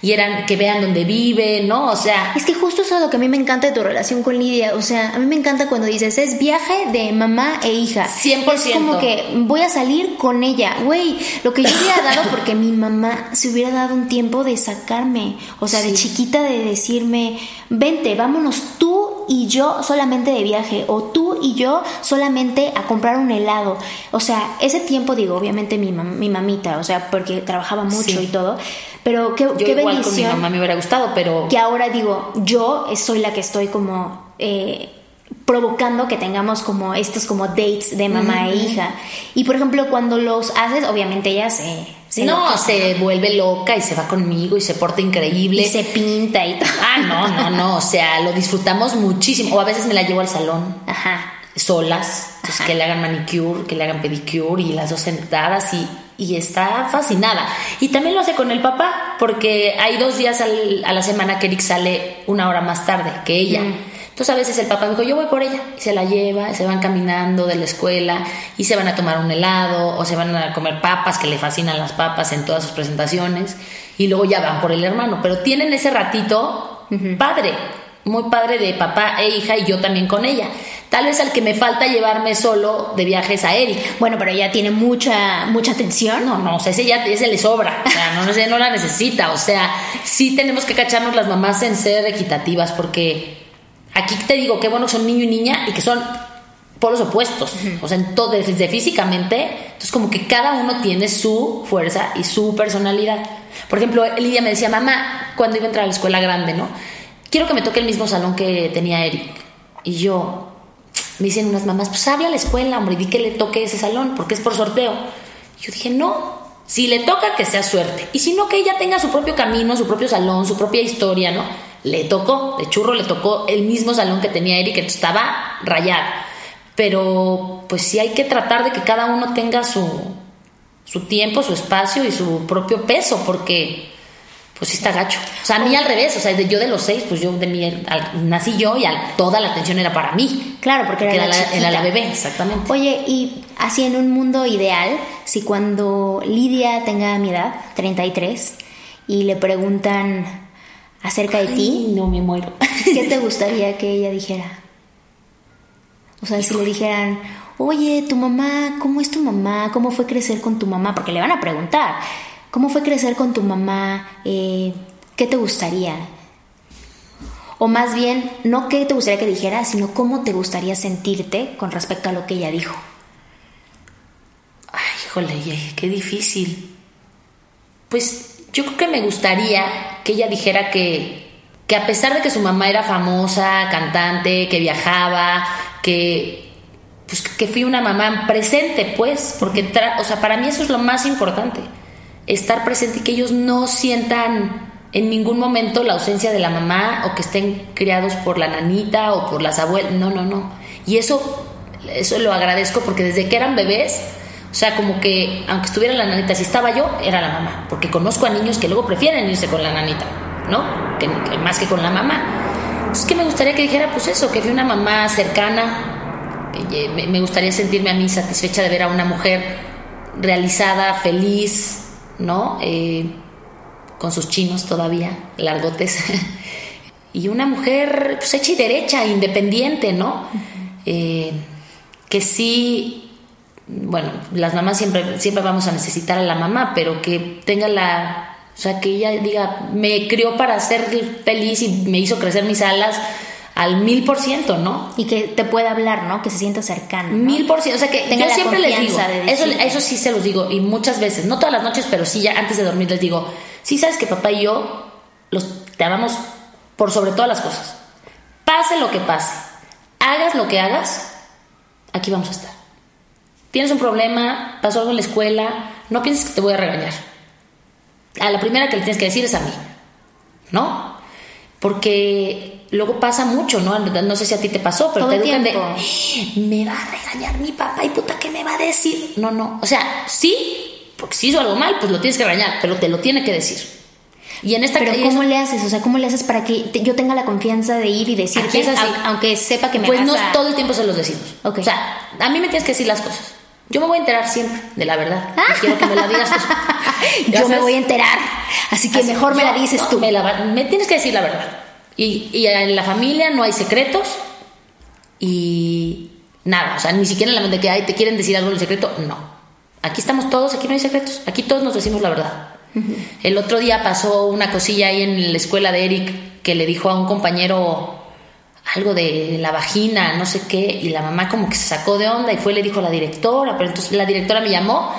y eran que vean dónde vive, ¿no? O sea... Es que justo eso es lo que a mí me encanta de tu relación con Lidia. O sea, a mí me encanta cuando dices, es viaje de mamá e hija. 100%. Es como que voy a salir con ella. Güey, lo que yo hubiera [laughs] dado porque mi mamá se hubiera dado un tiempo de sacarme. O sea, de chiquita de decirme, vente, vámonos tú y yo solamente de viaje. O tú y yo solamente a comprar un helado. O sea, ese tiempo digo, obviamente mi, mi mamita, o sea, porque trabajaba mucho y todo pero qué, qué bendición. Con mi mamá me hubiera gustado, pero. Que ahora digo, yo soy la que estoy como. Eh, provocando que tengamos como estos como dates de mamá e hija. Y por ejemplo, cuando los haces, obviamente ella se... se no, se vuelve loca y se va conmigo y se porta increíble. Y se pinta y todo. Ah, no, no, no, o sea, lo disfrutamos muchísimo. O a veces me la llevo al salón. Ajá. Solas, entonces que le hagan manicure, que le hagan pedicure y las dos sentadas y y está fascinada. Y también lo hace con el papá, porque hay dos días a la semana que Eric sale una hora más tarde que ella. Mm. Entonces a veces el papá dijo, yo voy por ella, y se la lleva, se van caminando de la escuela, y se van a tomar un helado, o se van a comer papas, que le fascinan las papas en todas sus presentaciones, y luego ya van por el hermano. Pero tienen ese ratito padre, muy padre de papá e hija, y yo también con ella. Tal vez al que me falta llevarme solo de viajes a Eric. Bueno, pero ella tiene mucha mucha atención. No, no, o sea, ese ya ese le sobra. O sea, no, no, no la necesita. O sea, sí tenemos que cacharnos las mamás en ser equitativas porque aquí te digo qué bueno son niño y niña y que son polos opuestos, o sea, en todo, desde físicamente, entonces como que cada uno tiene su fuerza y su personalidad. Por ejemplo, Lidia me decía, mamá, cuando iba a entrar a la escuela grande, ¿no? Quiero que me toque el mismo salón que tenía Eric. Y yo, me dicen unas mamás, pues habla a la escuela, hombre, y di que le toque ese salón, porque es por sorteo. Yo dije, no, si le toca, que sea suerte. Y si no, que ella tenga su propio camino, su propio salón, su propia historia, ¿no? Le tocó, de churro le tocó el mismo salón que tenía Eric, que estaba rayado. Pero pues sí hay que tratar de que cada uno tenga su, su tiempo, su espacio y su propio peso, porque pues sí está gacho. O sea, a mí al revés, o sea, yo de los seis, pues yo de mi, nací yo y toda la atención era para mí. Claro, porque era, la, era la bebé, exactamente. Oye, y así en un mundo ideal, si cuando Lidia tenga mi edad, 33, y le preguntan acerca de ti, no me muero. [laughs] ¿Qué te gustaría que ella dijera? O sea, si le dijeran, oye, tu mamá, ¿cómo es tu mamá? ¿Cómo fue crecer con tu mamá? Porque le van a preguntar. ¿Cómo fue crecer con tu mamá? Eh, ¿Qué te gustaría? O más bien, no qué te gustaría que dijera, sino cómo te gustaría sentirte con respecto a lo que ella dijo. Ay, híjole, qué difícil. Pues yo creo que me gustaría que ella dijera que, que a pesar de que su mamá era famosa, cantante, que viajaba, que, pues, que fui una mamá presente, pues, porque, o sea, para mí eso es lo más importante estar presente y que ellos no sientan en ningún momento la ausencia de la mamá o que estén criados por la nanita o por las abuelas. No, no, no. Y eso, eso lo agradezco porque desde que eran bebés, o sea, como que aunque estuviera la nanita, si estaba yo, era la mamá. Porque conozco a niños que luego prefieren irse con la nanita, ¿no? Más que con la mamá. Es que me gustaría que dijera, pues eso, que fui una mamá cercana. Me gustaría sentirme a mí satisfecha de ver a una mujer realizada, feliz, ¿no? Eh, con sus chinos todavía, largotes. [laughs] y una mujer pues, hecha y derecha, independiente, ¿no? Eh, que sí, bueno, las mamás siempre, siempre vamos a necesitar a la mamá, pero que tenga la, o sea, que ella diga, me crió para ser feliz y me hizo crecer mis alas al mil por ciento, ¿no? Y que te pueda hablar, ¿no? Que se sienta cercano. Mil por ciento. O sea, que Tenga yo siempre les digo, eso, eso sí se los digo, y muchas veces, no todas las noches, pero sí ya antes de dormir les digo, sí sabes que papá y yo los, te amamos por sobre todas las cosas. Pase lo que pase, hagas lo que hagas, aquí vamos a estar. Tienes un problema, pasó algo en la escuela, no pienses que te voy a regañar. A la primera que le tienes que decir es a mí, ¿no? Porque luego pasa mucho, ¿no? No sé si a ti te pasó, pero te educan de, me va a regañar mi papá y puta, ¿qué me va a decir? No, no, o sea, sí, porque si hizo algo mal, pues lo tienes que regañar, pero te lo tiene que decir. Y en esta Pero ¿cómo le haces? O sea, ¿cómo le haces para que yo tenga la confianza de ir y decir que aunque sepa que me Pues no todo el tiempo se los decimos. O sea, a mí me tienes que decir las cosas. Yo me voy a enterar siempre de la verdad. quiero que me la digas [laughs] yo me voy a enterar. Así que mejor me la dices tú. me tienes que decir la verdad. Y, en la familia no hay secretos y nada, o sea, ni siquiera en la mente que hay, te quieren decir algo en secreto, no. Aquí estamos todos, aquí no hay secretos, aquí todos nos decimos la verdad. El otro día pasó una cosilla ahí en la escuela de Eric que le dijo a un compañero algo de la vagina, no sé qué, y la mamá como que se sacó de onda y fue y le dijo a la directora, pero entonces la directora me llamó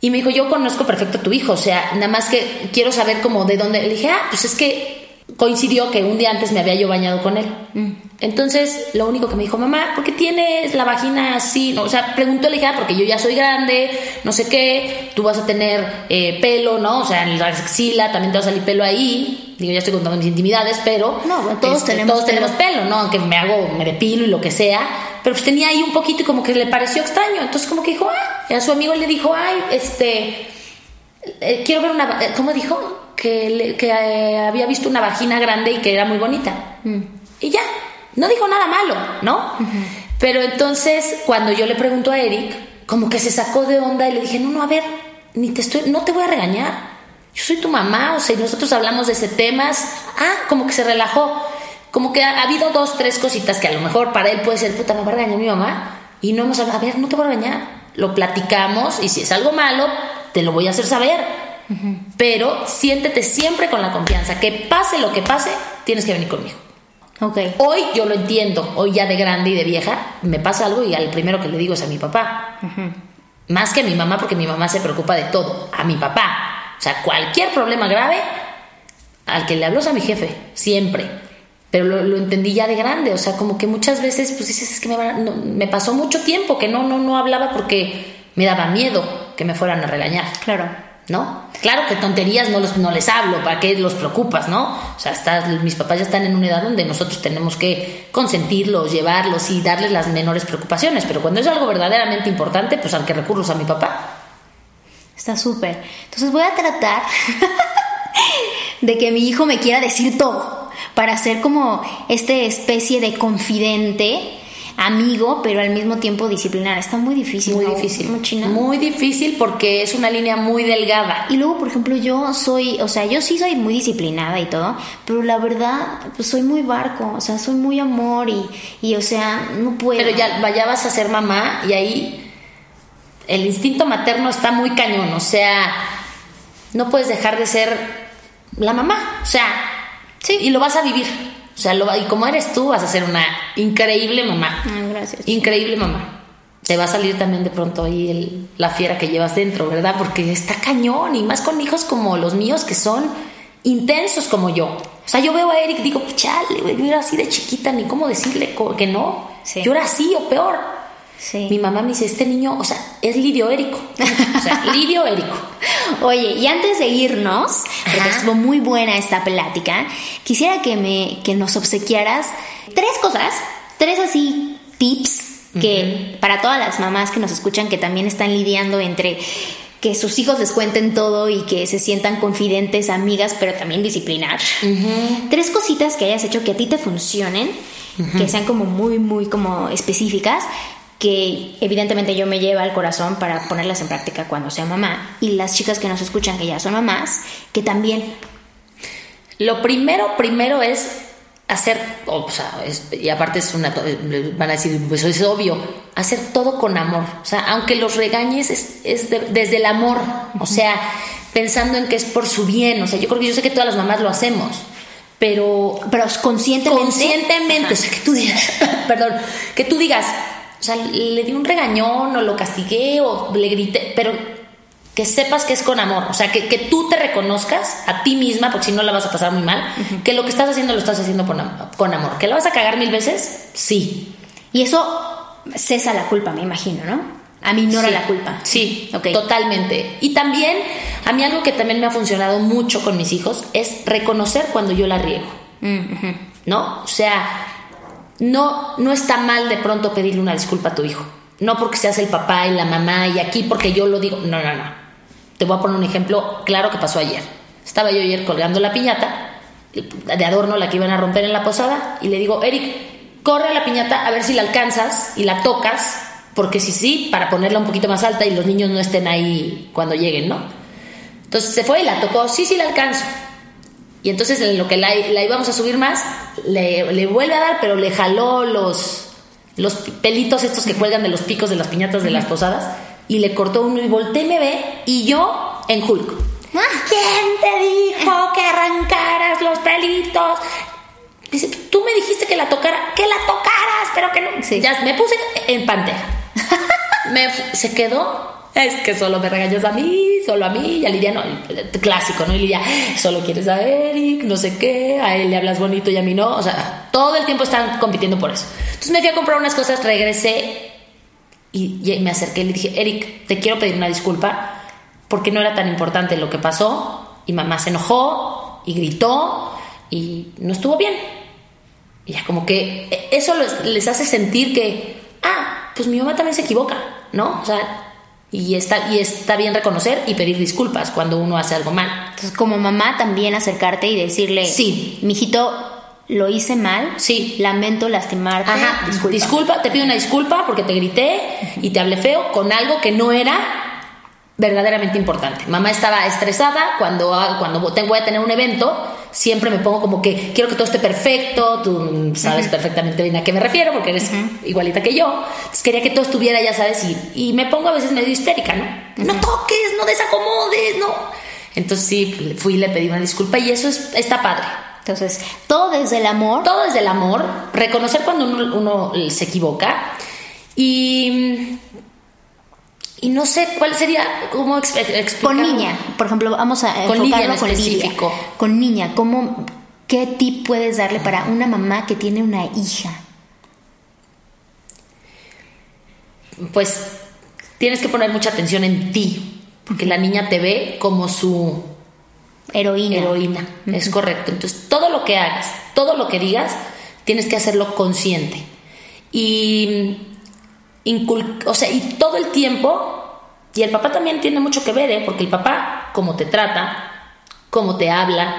y me dijo, yo conozco perfecto a tu hijo, o sea, nada más que quiero saber como de dónde. Le dije, ah, pues es que coincidió que un día antes me había yo bañado con él. Mm. Entonces, lo único que me dijo, mamá, ¿por qué tienes la vagina así? No, o sea, preguntó, le dije, ah, porque yo ya soy grande, no sé qué, tú vas a tener eh, pelo, ¿no? O sea, en la axila también te va a salir pelo ahí. Digo, ya estoy contando mis intimidades, pero no, todos, este, tenemos, todos tenemos pelo, ¿no? Aunque me hago, me depilo y lo que sea. Pero pues tenía ahí un poquito y como que le pareció extraño. Entonces, como que dijo, ah, a su amigo le dijo, ay, este, eh, quiero ver una, eh, ¿cómo dijo? Que, eh, había visto una vagina grande y que era muy bonita. Mm. Y ya, no dijo nada malo, ¿no? Pero entonces, cuando yo le pregunto a Eric, como que se sacó de onda y le dije, no, no, a ver, ni te estoy, no te voy a regañar. Yo soy tu mamá, o sea, y nosotros hablamos de ese temas. Ah, como que se relajó. Como que ha, habido dos, tres cositas que a lo mejor para él puede ser, puta, me va a regañar mi mamá. Y no hemos hablado, a ver, no te voy a regañar. Lo platicamos y si es algo malo, te lo voy a hacer saber pero siéntete siempre con la confianza. Que pase lo que pase, tienes que venir conmigo. Ok. Hoy yo lo entiendo, hoy ya de grande y de vieja, me pasa algo y al primero que le digo es a mi papá. Más que a mi mamá, porque mi mamá se preocupa de todo, a mi papá. O sea, cualquier problema grave, al que le hablo es a mi jefe, siempre. Pero lo, lo entendí ya de grande, o sea, como que muchas veces, pues dices, es que me, no, me pasó mucho tiempo que no, no, no hablaba porque me daba miedo que me fueran a regañar. Claro. ¿No? Claro que tonterías no, los, no les hablo, ¿para qué los preocupas, no? O sea, mis papás ya están en una edad donde nosotros tenemos que consentirlos, llevarlos y darles las menores preocupaciones, pero cuando es algo verdaderamente importante, pues al que recurros a mi papá. Está súper. Entonces voy a tratar [laughs] de que mi hijo me quiera decir todo para ser como esta especie de confidente, amigo, pero al mismo tiempo disciplinar. Está muy difícil. Muy ¿no? difícil. Muy china. Muy difícil porque es una línea muy delgada. Y luego, por ejemplo, yo soy, o sea, yo sí soy muy disciplinada y todo, pero la verdad, pues soy muy barco, o sea, soy muy amor y, y o sea, no puedo. Pero ya, ya vas a ser mamá y ahí el instinto materno está muy cañón, o sea, no puedes dejar de ser la mamá, o sea, sí, y lo vas a vivir. O sea, lo, y como eres tú, vas a ser una increíble mamá. Ay, gracias. Increíble mamá. Te va a salir también de pronto ahí el- la fiera que llevas dentro, ¿verdad? Porque está cañón y más con hijos como los míos que son intensos como yo. O sea, yo veo a Eric y digo, chale, güey, yo era así de chiquita, ni cómo decirle que no. Sí. Yo era así o peor. Sí. Mi mamá me dice, este niño, o sea, es lirio érico. [laughs] O sea, lirio érico. Oye, y antes de irnos, porque Ajá. estuvo muy buena esta plática, quisiera que me que nos obsequiaras tres cosas, tres así tips que para todas las mamás que nos escuchan que también están lidiando entre que sus hijos les cuenten todo y que se sientan confidentes, amigas, pero también disciplinar. Tres cositas que hayas hecho que a ti te funcionen, que sean como muy, muy como específicas, que evidentemente yo me lleva al corazón para ponerlas en práctica cuando sea mamá. Y las chicas que nos escuchan que ya son mamás, que también. Lo primero, primero es hacer, o sea, es- y aparte es una, van a decir, pues es obvio, hacer todo con amor. O sea, aunque los regañes es, es de- desde el amor, o sea, pensando en que es por su bien. O sea, yo creo que yo sé que todas las mamás lo hacemos, pero Pero conscientemente. conscientemente, o sea, que tú digas, [laughs] perdón, que tú digas, o sea, le di un regañón o lo castigué o le grité, pero que sepas que es con amor, o sea, que, que tú te reconozcas a ti misma, porque si no la vas a pasar muy mal, que lo que estás haciendo lo estás haciendo con, con amor. ¿Que la vas a cagar mil veces? Sí. Y eso cesa la culpa, me imagino, ¿no? Aminora Sí. la culpa. Sí, Ok. totalmente. Y también, a mí algo que también me ha funcionado mucho con mis hijos es reconocer cuando yo la riego. ¿No? O sea, no, no está mal de pronto pedirle una disculpa a tu hijo. No porque seas el papá y la mamá y aquí porque yo lo digo. No, no, no. Te voy a poner un ejemplo claro que pasó ayer. Estaba yo ayer colgando la piñata de adorno, la que iban a romper en la posada, y le digo, Eric, corre a la piñata a ver si la alcanzas y la tocas, porque si sí, para ponerla un poquito más alta y los niños no estén ahí cuando lleguen, ¿no? Entonces se fue y la tocó, sí, sí la alcanzo. Y entonces en lo que la, la íbamos a subir más, le, le vuelve a dar, pero le jaló los, los pelitos estos que cuelgan de los picos de las piñatas de las posadas y le cortó uno y volteé y me ve y yo en Hulk. ¿Quién te dijo que arrancaras los pelitos? Dice, tú me dijiste que la tocara, que la tocaras, pero que no. Sí. Ya me puse en pantera. [laughs] me, se quedó. Es que solo me regañas a mí, solo a mí, y a Lidia no. Clásico, ¿no? Y Lidia, solo quieres a Eric, no sé qué, a él le hablas bonito y a mí no. O sea, todo el tiempo están compitiendo por eso. Entonces me fui a comprar unas cosas, regresé y, y me acerqué y le dije, Eric, te quiero pedir una disculpa porque no era tan importante lo que pasó y mamá se enojó y gritó y no estuvo bien. Y ya como que eh, eso les hace sentir que, ah, pues mi mamá también se equivoca, ¿no? O sea, y está, y está bien reconocer y pedir disculpas cuando uno hace algo mal. Entonces, como mamá, también acercarte y decirle: Sí. Mijito, lo hice mal. Sí. Lamento lastimarte. Ajá, disculpa. disculpa, te pido una disculpa porque te grité y te hablé feo con algo que no era verdaderamente importante. Mamá estaba estresada cuando, cuando te- voy a tener un evento, siempre me pongo como que quiero que todo esté perfecto, tú sabes perfectamente bien a qué me refiero porque eres igualita que yo. Entonces quería que todo estuviera, ya sabes, y, y me pongo a veces medio histérica, ¿no? No toques, no desacomodes, no. Entonces sí, fui y le pedí una disculpa y eso es, está padre. Entonces, todo desde el amor. Todo desde el amor, reconocer cuando uno, uno se equivoca y y no sé cuál sería, cómo explicar. Con niña, por ejemplo, vamos a con niña en con específico. Con niña, ¿cómo, ¿qué tip puedes darle para una mamá que tiene una hija? Pues tienes que poner mucha atención en ti, porque la niña te ve como su heroína. Heroína, es correcto. Entonces, todo lo que hagas, todo lo que digas, tienes que hacerlo consciente. Y o sea, y todo el tiempo, y el papá también tiene mucho que ver, ¿eh? porque el papá, como te trata, como te habla,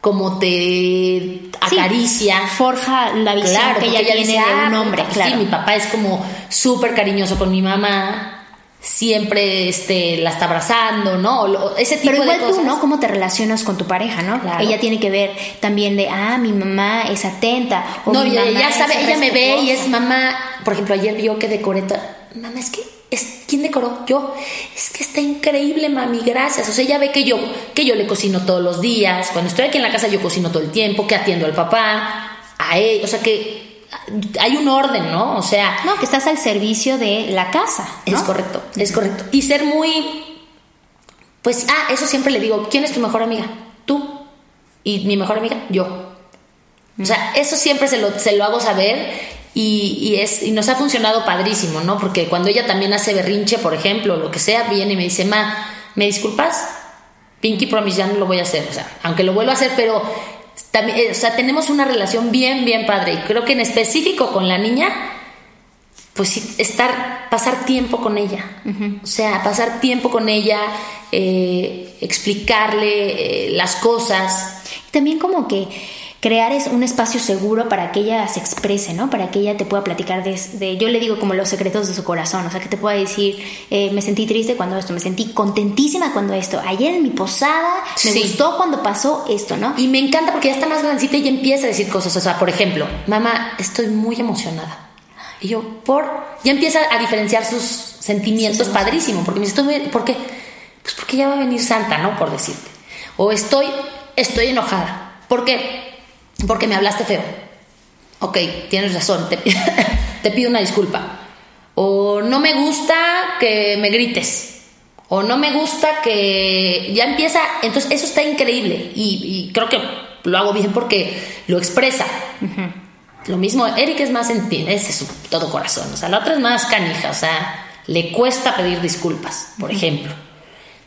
como te acaricia. forja la visión que ella, tiene de un ah, hombre. claro. Sí, mi papá es como súper cariñoso con mi mamá siempre este, la está abrazando, ¿no? Ese tipo Pero igual de cosas. tú, ¿no? ¿Cómo te relacionas con tu pareja, ¿no? Ella tiene que ver también de, ah, mi mamá es atenta. O no, ella, sabe, ella me ve y es mamá. Por ejemplo, ayer vio que decoré. Mamá, es que, es, ¿quién decoró? Yo. Es que está increíble, mami, gracias. O sea, ella ve que yo, que yo le cocino todos los días. Cuando estoy aquí en la casa, yo cocino todo el tiempo, que atiendo al papá, a él. O sea, que hay un orden, ¿no? O sea... No, que estás al servicio de la casa. Es correcto, es correcto. Y ser muy... Pues, ah, eso siempre le digo, ¿quién es tu mejor amiga? Tú. Y mi mejor amiga, yo. O sea, eso siempre se lo, se lo hago saber y, es, y nos ha funcionado padrísimo, ¿no? Porque cuando ella también hace berrinche, por ejemplo, lo que sea, viene y me dice, ma, ¿me disculpas? Pinky Promise ya no lo voy a hacer, o sea, aunque lo vuelvo a hacer, pero también, eh, o sea, tenemos una relación bien, bien padre. Y creo que en específico con la niña, pues sí, estar, pasar tiempo con ella. O sea, pasar tiempo con ella, eh, explicarle eh, las cosas. También como que crear es un espacio seguro para que ella se exprese, ¿no? Para que ella te pueda platicar de, yo le digo como los secretos de su corazón, o sea, que te pueda decir, eh, me sentí triste cuando esto, me sentí contentísima cuando esto, ayer en mi posada me gustó cuando pasó esto, ¿no? Y me encanta porque ya está más grandecita y empieza a decir cosas, o sea, por ejemplo, mamá, estoy muy emocionada. Y yo, por, ya empieza a diferenciar sus sentimientos, padrísimo, porque me dice, ¿por qué? Pues porque ya va a venir Santa, ¿no? Por decirte. O estoy, estoy enojada. ¿Por qué? Porque me hablaste feo. Ok, tienes razón, [laughs] te, pido una disculpa. O no me gusta que me grites. O no me gusta que ya empieza. Entonces, eso está increíble. Y, creo que lo hago bien porque lo expresa. Lo mismo, Eric es más en ese es su todo corazón. O sea, la otra es más canija. O sea, le cuesta pedir disculpas, por ejemplo.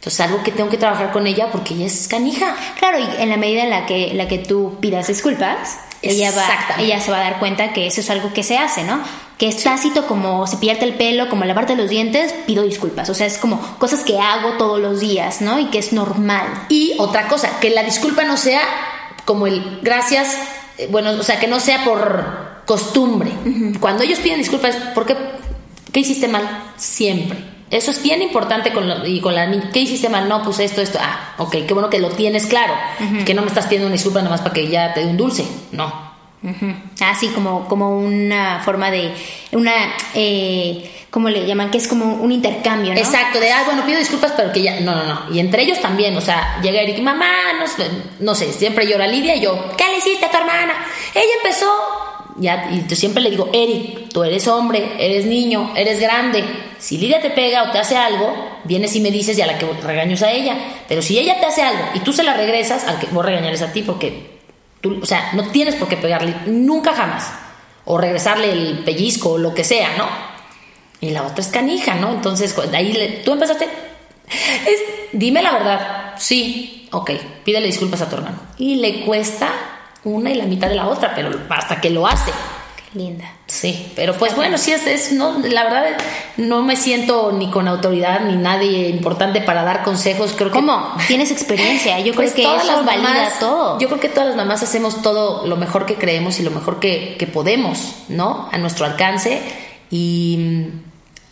Entonces, algo que tengo que trabajar con ella porque ella es canija. Claro, y en la medida en la que, la que tú pidas disculpas, ella, va, ella se va a dar cuenta que eso es algo que se hace, ¿no? Que es tácito como cepillarte el pelo, como lavarte los dientes, pido disculpas. O sea, es como cosas que hago todos los días, ¿no? Y que es normal. Y otra cosa, que la disculpa no sea como el gracias, eh, bueno, o sea, que no sea por costumbre. Cuando ellos piden disculpas, ¿por qué? ¿Qué hiciste mal? Siempre eso es bien importante con, y con la. ¿Qué hiciste mal? No, pues esto, esto. Ah, ok, qué bueno que lo tienes claro. Que no me estás pidiendo una disculpa nada más para que ya te dé un dulce. No. Así como, como una forma de. Una. Eh, ¿Cómo le llaman? Que es como un intercambio, ¿no? Exacto, de, ah, bueno, pido disculpas, pero que ya. No, no, no. Y entre ellos también, o sea, llega Eric, mamá, no, no sé, siempre llora Lidia y yo, ¿qué le hiciste a tu hermana? Ella empezó ya, y yo siempre le digo, Eric, tú eres hombre, eres niño, eres grande. Si Lidia te pega o te hace algo, vienes y me dices y a la que regaños a ella. Pero si ella te hace algo y tú se la regresas, al que vos regañar a ti porque tú, o sea, no tienes por qué pegarle nunca jamás. O regresarle el pellizco o lo que sea, ¿no? Y la otra es canija, ¿no? Entonces, ahí tú empezaste. dime la verdad. Sí, ok, pídele disculpas a tu hermano. Y le cuesta una y la mitad de la otra, pero hasta que lo hace. Qué linda. Sí, pero pues bueno, sí es, es, no, la verdad no me siento ni con autoridad ni nadie importante para dar consejos. Creo que ¿Cómo? Tienes experiencia. Yo creo pues que todas eso las valida todo. Yo creo que todas las mamás hacemos todo lo mejor que creemos y lo mejor que, que podemos, ¿no? A nuestro alcance y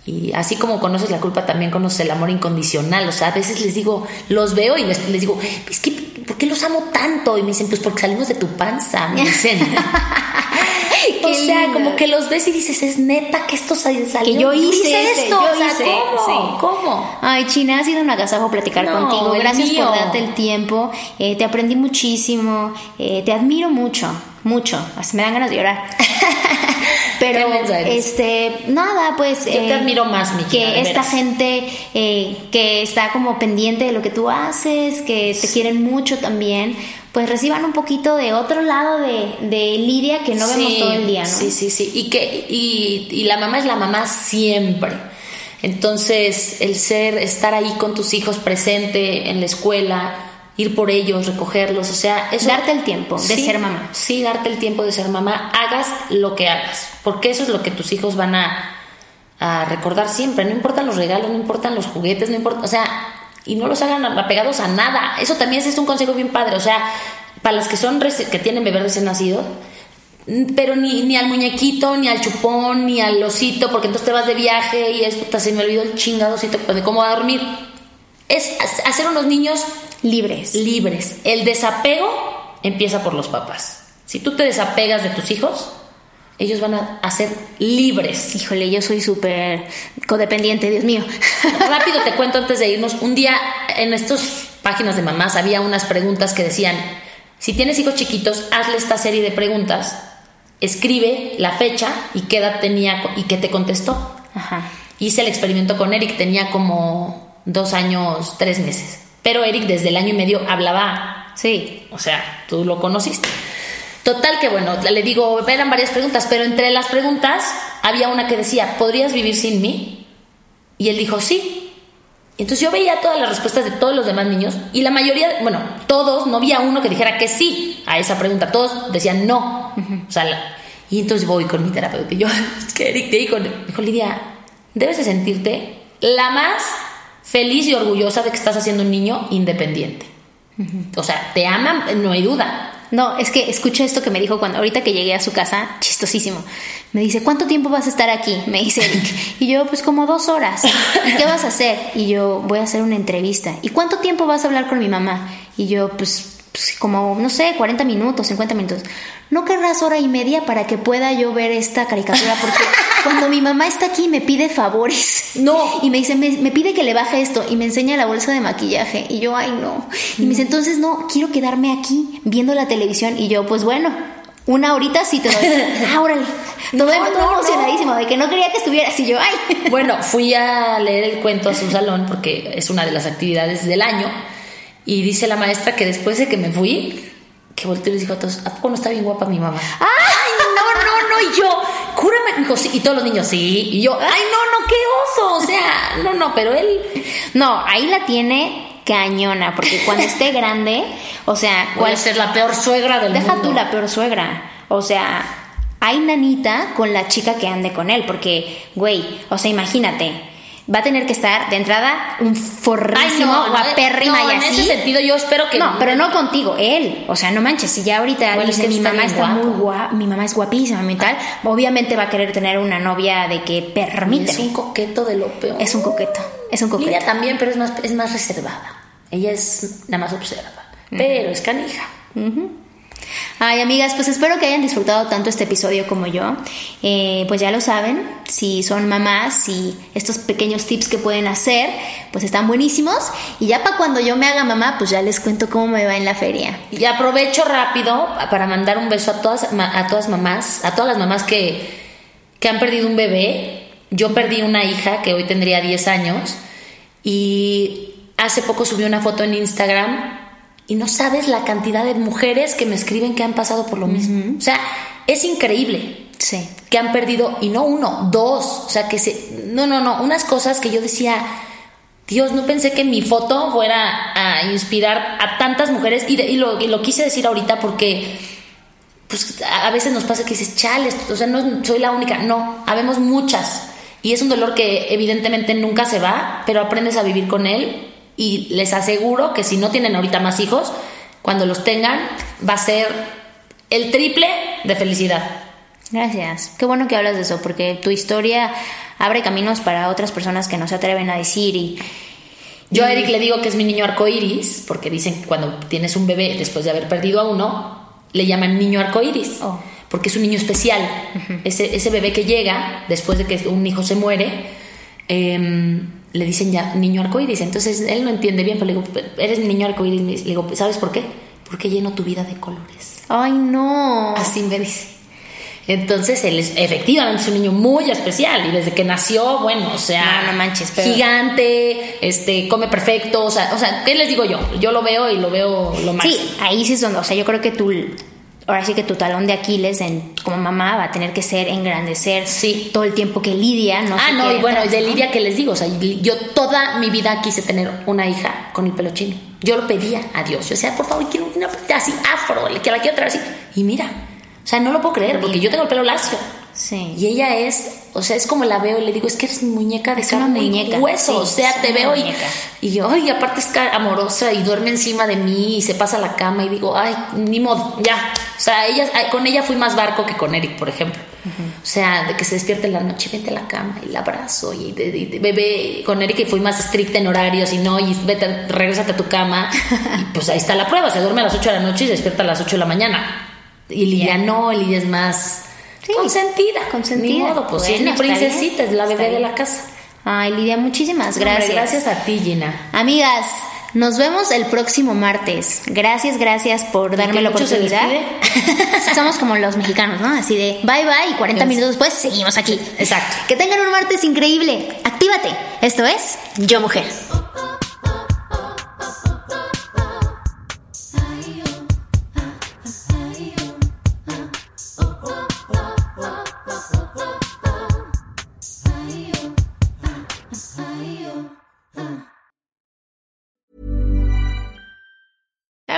y así como conoces la culpa, también conoces el amor incondicional. O sea, a veces les digo, los veo y les, les digo, es que, ¿por qué los amo tanto? Y me dicen, pues porque salimos de tu panza, me dicen. [laughs] [laughs] o sea, lindo. como que los ves y dices, es neta que esto salió. Que yo hice esto. esto, o sea, hice, ¿cómo? sí. ¿Cómo? Ay, China, ha sido un agasajo platicar No, contigo. Gracias por darte el tiempo. Eh, te aprendí muchísimo. Eh, te admiro mucho, mucho. Hasta me dan ganas de llorar. [laughs] Pero, este, nada, pues. Yo te admiro más, mi Que esta veras. gente eh, que está como pendiente de lo que tú haces, que te quieren mucho también, pues reciban un poquito de otro lado de, de Lidia que no vemos todo el día, ¿no? Sí, sí, sí. Y, que, y, y la mamá es la mamá siempre. Entonces, el ser, estar ahí con tus hijos presente en la escuela, ir por ellos, recogerlos, o sea, eso. Darte el tiempo de Sí, ser mamá. Sí, darte el tiempo de ser mamá, hagas lo que hagas, porque eso es lo que tus hijos van a, a recordar siempre. No importan los regalos, no importan los juguetes, no importa, o sea, y no los hagan apegados a nada. Eso también es un consejo bien padre, o sea, para las que son que tienen bebés recién nacidos, mm, pero ni, ni al muñequito, ni al chupón, ni al osito, porque entonces te vas de viaje y es, puta, se me olvidó el chingado osito de cómo va a dormir. Es ha- hacer unos niños Libres. libres. El desapego empieza por los papás. Si tú te desapegas de tus hijos, ellos van a, a ser libres. Híjole, yo soy súper codependiente, Dios mío. [laughs] Rápido te cuento antes de irnos. Un día en estas páginas de mamás había unas preguntas que decían, si tienes hijos chiquitos, hazle esta serie de preguntas, escribe la fecha y qué edad tenía y qué te contestó. Ajá. Hice el experimento con Eric, tenía como dos años, tres meses. Pero Eric desde el año y medio hablaba Sí. o sea, tú lo conociste. Total que bueno, le digo, eran varias preguntas, pero entre las preguntas había una que decía, ¿podrías vivir sin mí? Y él dijo, sí. Entonces yo veía todas las respuestas de todos los demás niños y la mayoría, bueno, todos, no había uno que dijera que sí a esa pregunta, todos decían no. O sea, la- y entonces voy con mi terapeuta y yo, [laughs] es que Eric te dijo, dijo, Lidia, debes de sentirte la más feliz y orgullosa de que estás haciendo un niño independiente. O sea, te aman, no hay duda. No, es que escucha esto que me dijo cuando ahorita que llegué a su casa, chistosísimo. Me dice, ¿cuánto tiempo vas a estar aquí? Me dice Eric. [laughs] Y yo, pues como dos horas. ¿Y qué vas a hacer? Y yo, voy a hacer una entrevista. ¿Y cuánto tiempo vas a hablar con mi mamá? Y yo, pues, pues, como, no sé, 40 minutos, 50 minutos. ¿No querrás hora y media para que pueda yo ver esta caricatura? Porque [laughs] cuando mi mamá está aquí me pide favores. No. Y me dice, me, me pide que le baje esto y me enseña la bolsa de maquillaje. Y yo, ay, no. Y me dice, entonces no, quiero quedarme aquí viendo la televisión. Y yo, pues bueno, una horita sí te doy. [laughs] Ah, órale. El mundo no, no. emocionadísimo de que no quería que estuvieras. Y yo, ay. Bueno, [laughs] fui a leer el cuento a su salón porque es una de las actividades del año y dice la maestra que después de que me fui, que volteó y les dijo a todos, ¿a poco no está bien guapa mi mamá? ¡Ay, no, no, no! Y yo, cúrame. Dijo, sí. Y todos los niños, sí. Y yo, ¡ay, no, no, qué oso! O sea, no, no, pero él... No, ahí la tiene cañona. Porque cuando esté [laughs] grande, o sea, ¿Cuál ¿cuál ser la peor suegra del Deja mundo? tú la peor suegra. O sea, hay nanita con la chica que ande con él. Porque, güey, o sea, imagínate. Va a tener que estar de entrada un forrísimo, no, no, guapérrima no, y en así. ese sentido yo espero que... No, pero no contigo, él. O sea, no manches, si ya ahorita Bueno, es dice que mi mamá está guapo". muy guapa, mi mamá es guapísima y tal, obviamente va a querer tener una novia de que permíteme. Es un coqueto de lo peor. Es un coqueto, es un coqueto. Lidia también, pero es más, es más reservada. Ella es nada más observa. Pero es canija. Ay, amigas, pues espero que hayan disfrutado tanto este episodio como yo. Eh, pues ya lo saben, si son mamás y estos pequeños tips que pueden hacer, pues están buenísimos. Y ya para cuando yo me haga mamá, pues ya les cuento cómo me va en la feria. Y aprovecho rápido para mandar un beso a todas, a todas mamás, a todas las mamás que, que han perdido un bebé. Yo perdí una hija que hoy tendría 10 años y hace poco subí una foto en Instagram y no sabes la cantidad de mujeres que me escriben que han pasado por lo mismo. O sea, es increíble Sí. que han perdido, y no uno, dos. O sea, que se. No, no, no. Unas cosas que yo decía. Dios, no pensé que mi foto fuera a inspirar a tantas mujeres. Y, de- y lo, y lo quise decir ahorita porque. Pues a a veces nos pasa que dices, chales, o sea, no soy la única. No, habemos muchas. Y es un dolor que evidentemente nunca se va, pero aprendes a vivir con él. Y les aseguro que si no tienen ahorita más hijos, cuando los tengan, va a ser el triple de felicidad. Gracias. Qué bueno que hablas de eso, porque tu historia abre caminos para otras personas que no se atreven a decir y Yo a Eric le digo que es mi niño arcoíris, porque dicen que cuando tienes un bebé después de haber perdido a uno, le llaman niño arcoíris. Oh. porque es un niño especial. ese, ese bebé que llega después de que un hijo se muere, em, le dicen ya niño arcoíris. Entonces él no entiende bien, pero le digo, eres niño arcoíris. Le digo, ¿sabes por qué? Porque lleno tu vida de colores. Ay, no. Así me dice. Entonces él es efectivamente es un niño muy especial y desde que nació, bueno, o sea, No, no manches, pero- gigante, este, come perfecto, o sea, o sea, ¿qué les digo yo? Yo lo veo y lo veo lo máximo. Sí, ahí sí son, o sea, yo creo que tú, ahora sí que tu talón de Aquiles en, como mamá va a tener que ser engrandecer Sí. todo el tiempo que Lidia no ah, se no, y bueno, y atrás, de ¿no? Lidia que les digo, o sea, yo toda mi vida quise tener una hija con el pelo chino. Yo lo pedía a Dios. Yo decía, por favor, quiero una así afro, que la quiero traer así. Y mira, o sea, no lo puedo creer porque yo tengo el pelo lacio. Sí. Y ella es, o sea, es como la veo y le digo, es que eres muñeca de Es una muñeca, y hueso. sí, o sea, te veo y, y yo, ay, aparte es amorosa y duerme encima de mí y se pasa a la cama y digo, ay, ni modo, ya. O sea, ella, con ella fui más barco que con Eric, por ejemplo. O sea, de que se despierte en la noche, vente a la cama y la abrazo y de, de- de- bebé con Eric y fui más estricta en horarios y no, y vete, regrésate a tu cama. [laughs] y pues ahí está la prueba, se duerme a las 8 de la noche y se despierta a las 8 de la mañana. Y Lidia no, Lidia es más Sí, consentida. consentida. Ni modo, pues sí, es Bueno, mi está princesita, bien, es la bebé de la casa. Ay, Lidia, muchísimas Hombre, gracias. gracias a ti, Gina. Amigas, nos vemos el próximo martes. Gracias, gracias por darme la se oportunidad. [laughs] Somos como los mexicanos, ¿no? Así de bye bye y 40 Yes. minutos después seguimos aquí. Exacto. Que tengan un martes increíble. Actívate. Esto es Yo Mujer.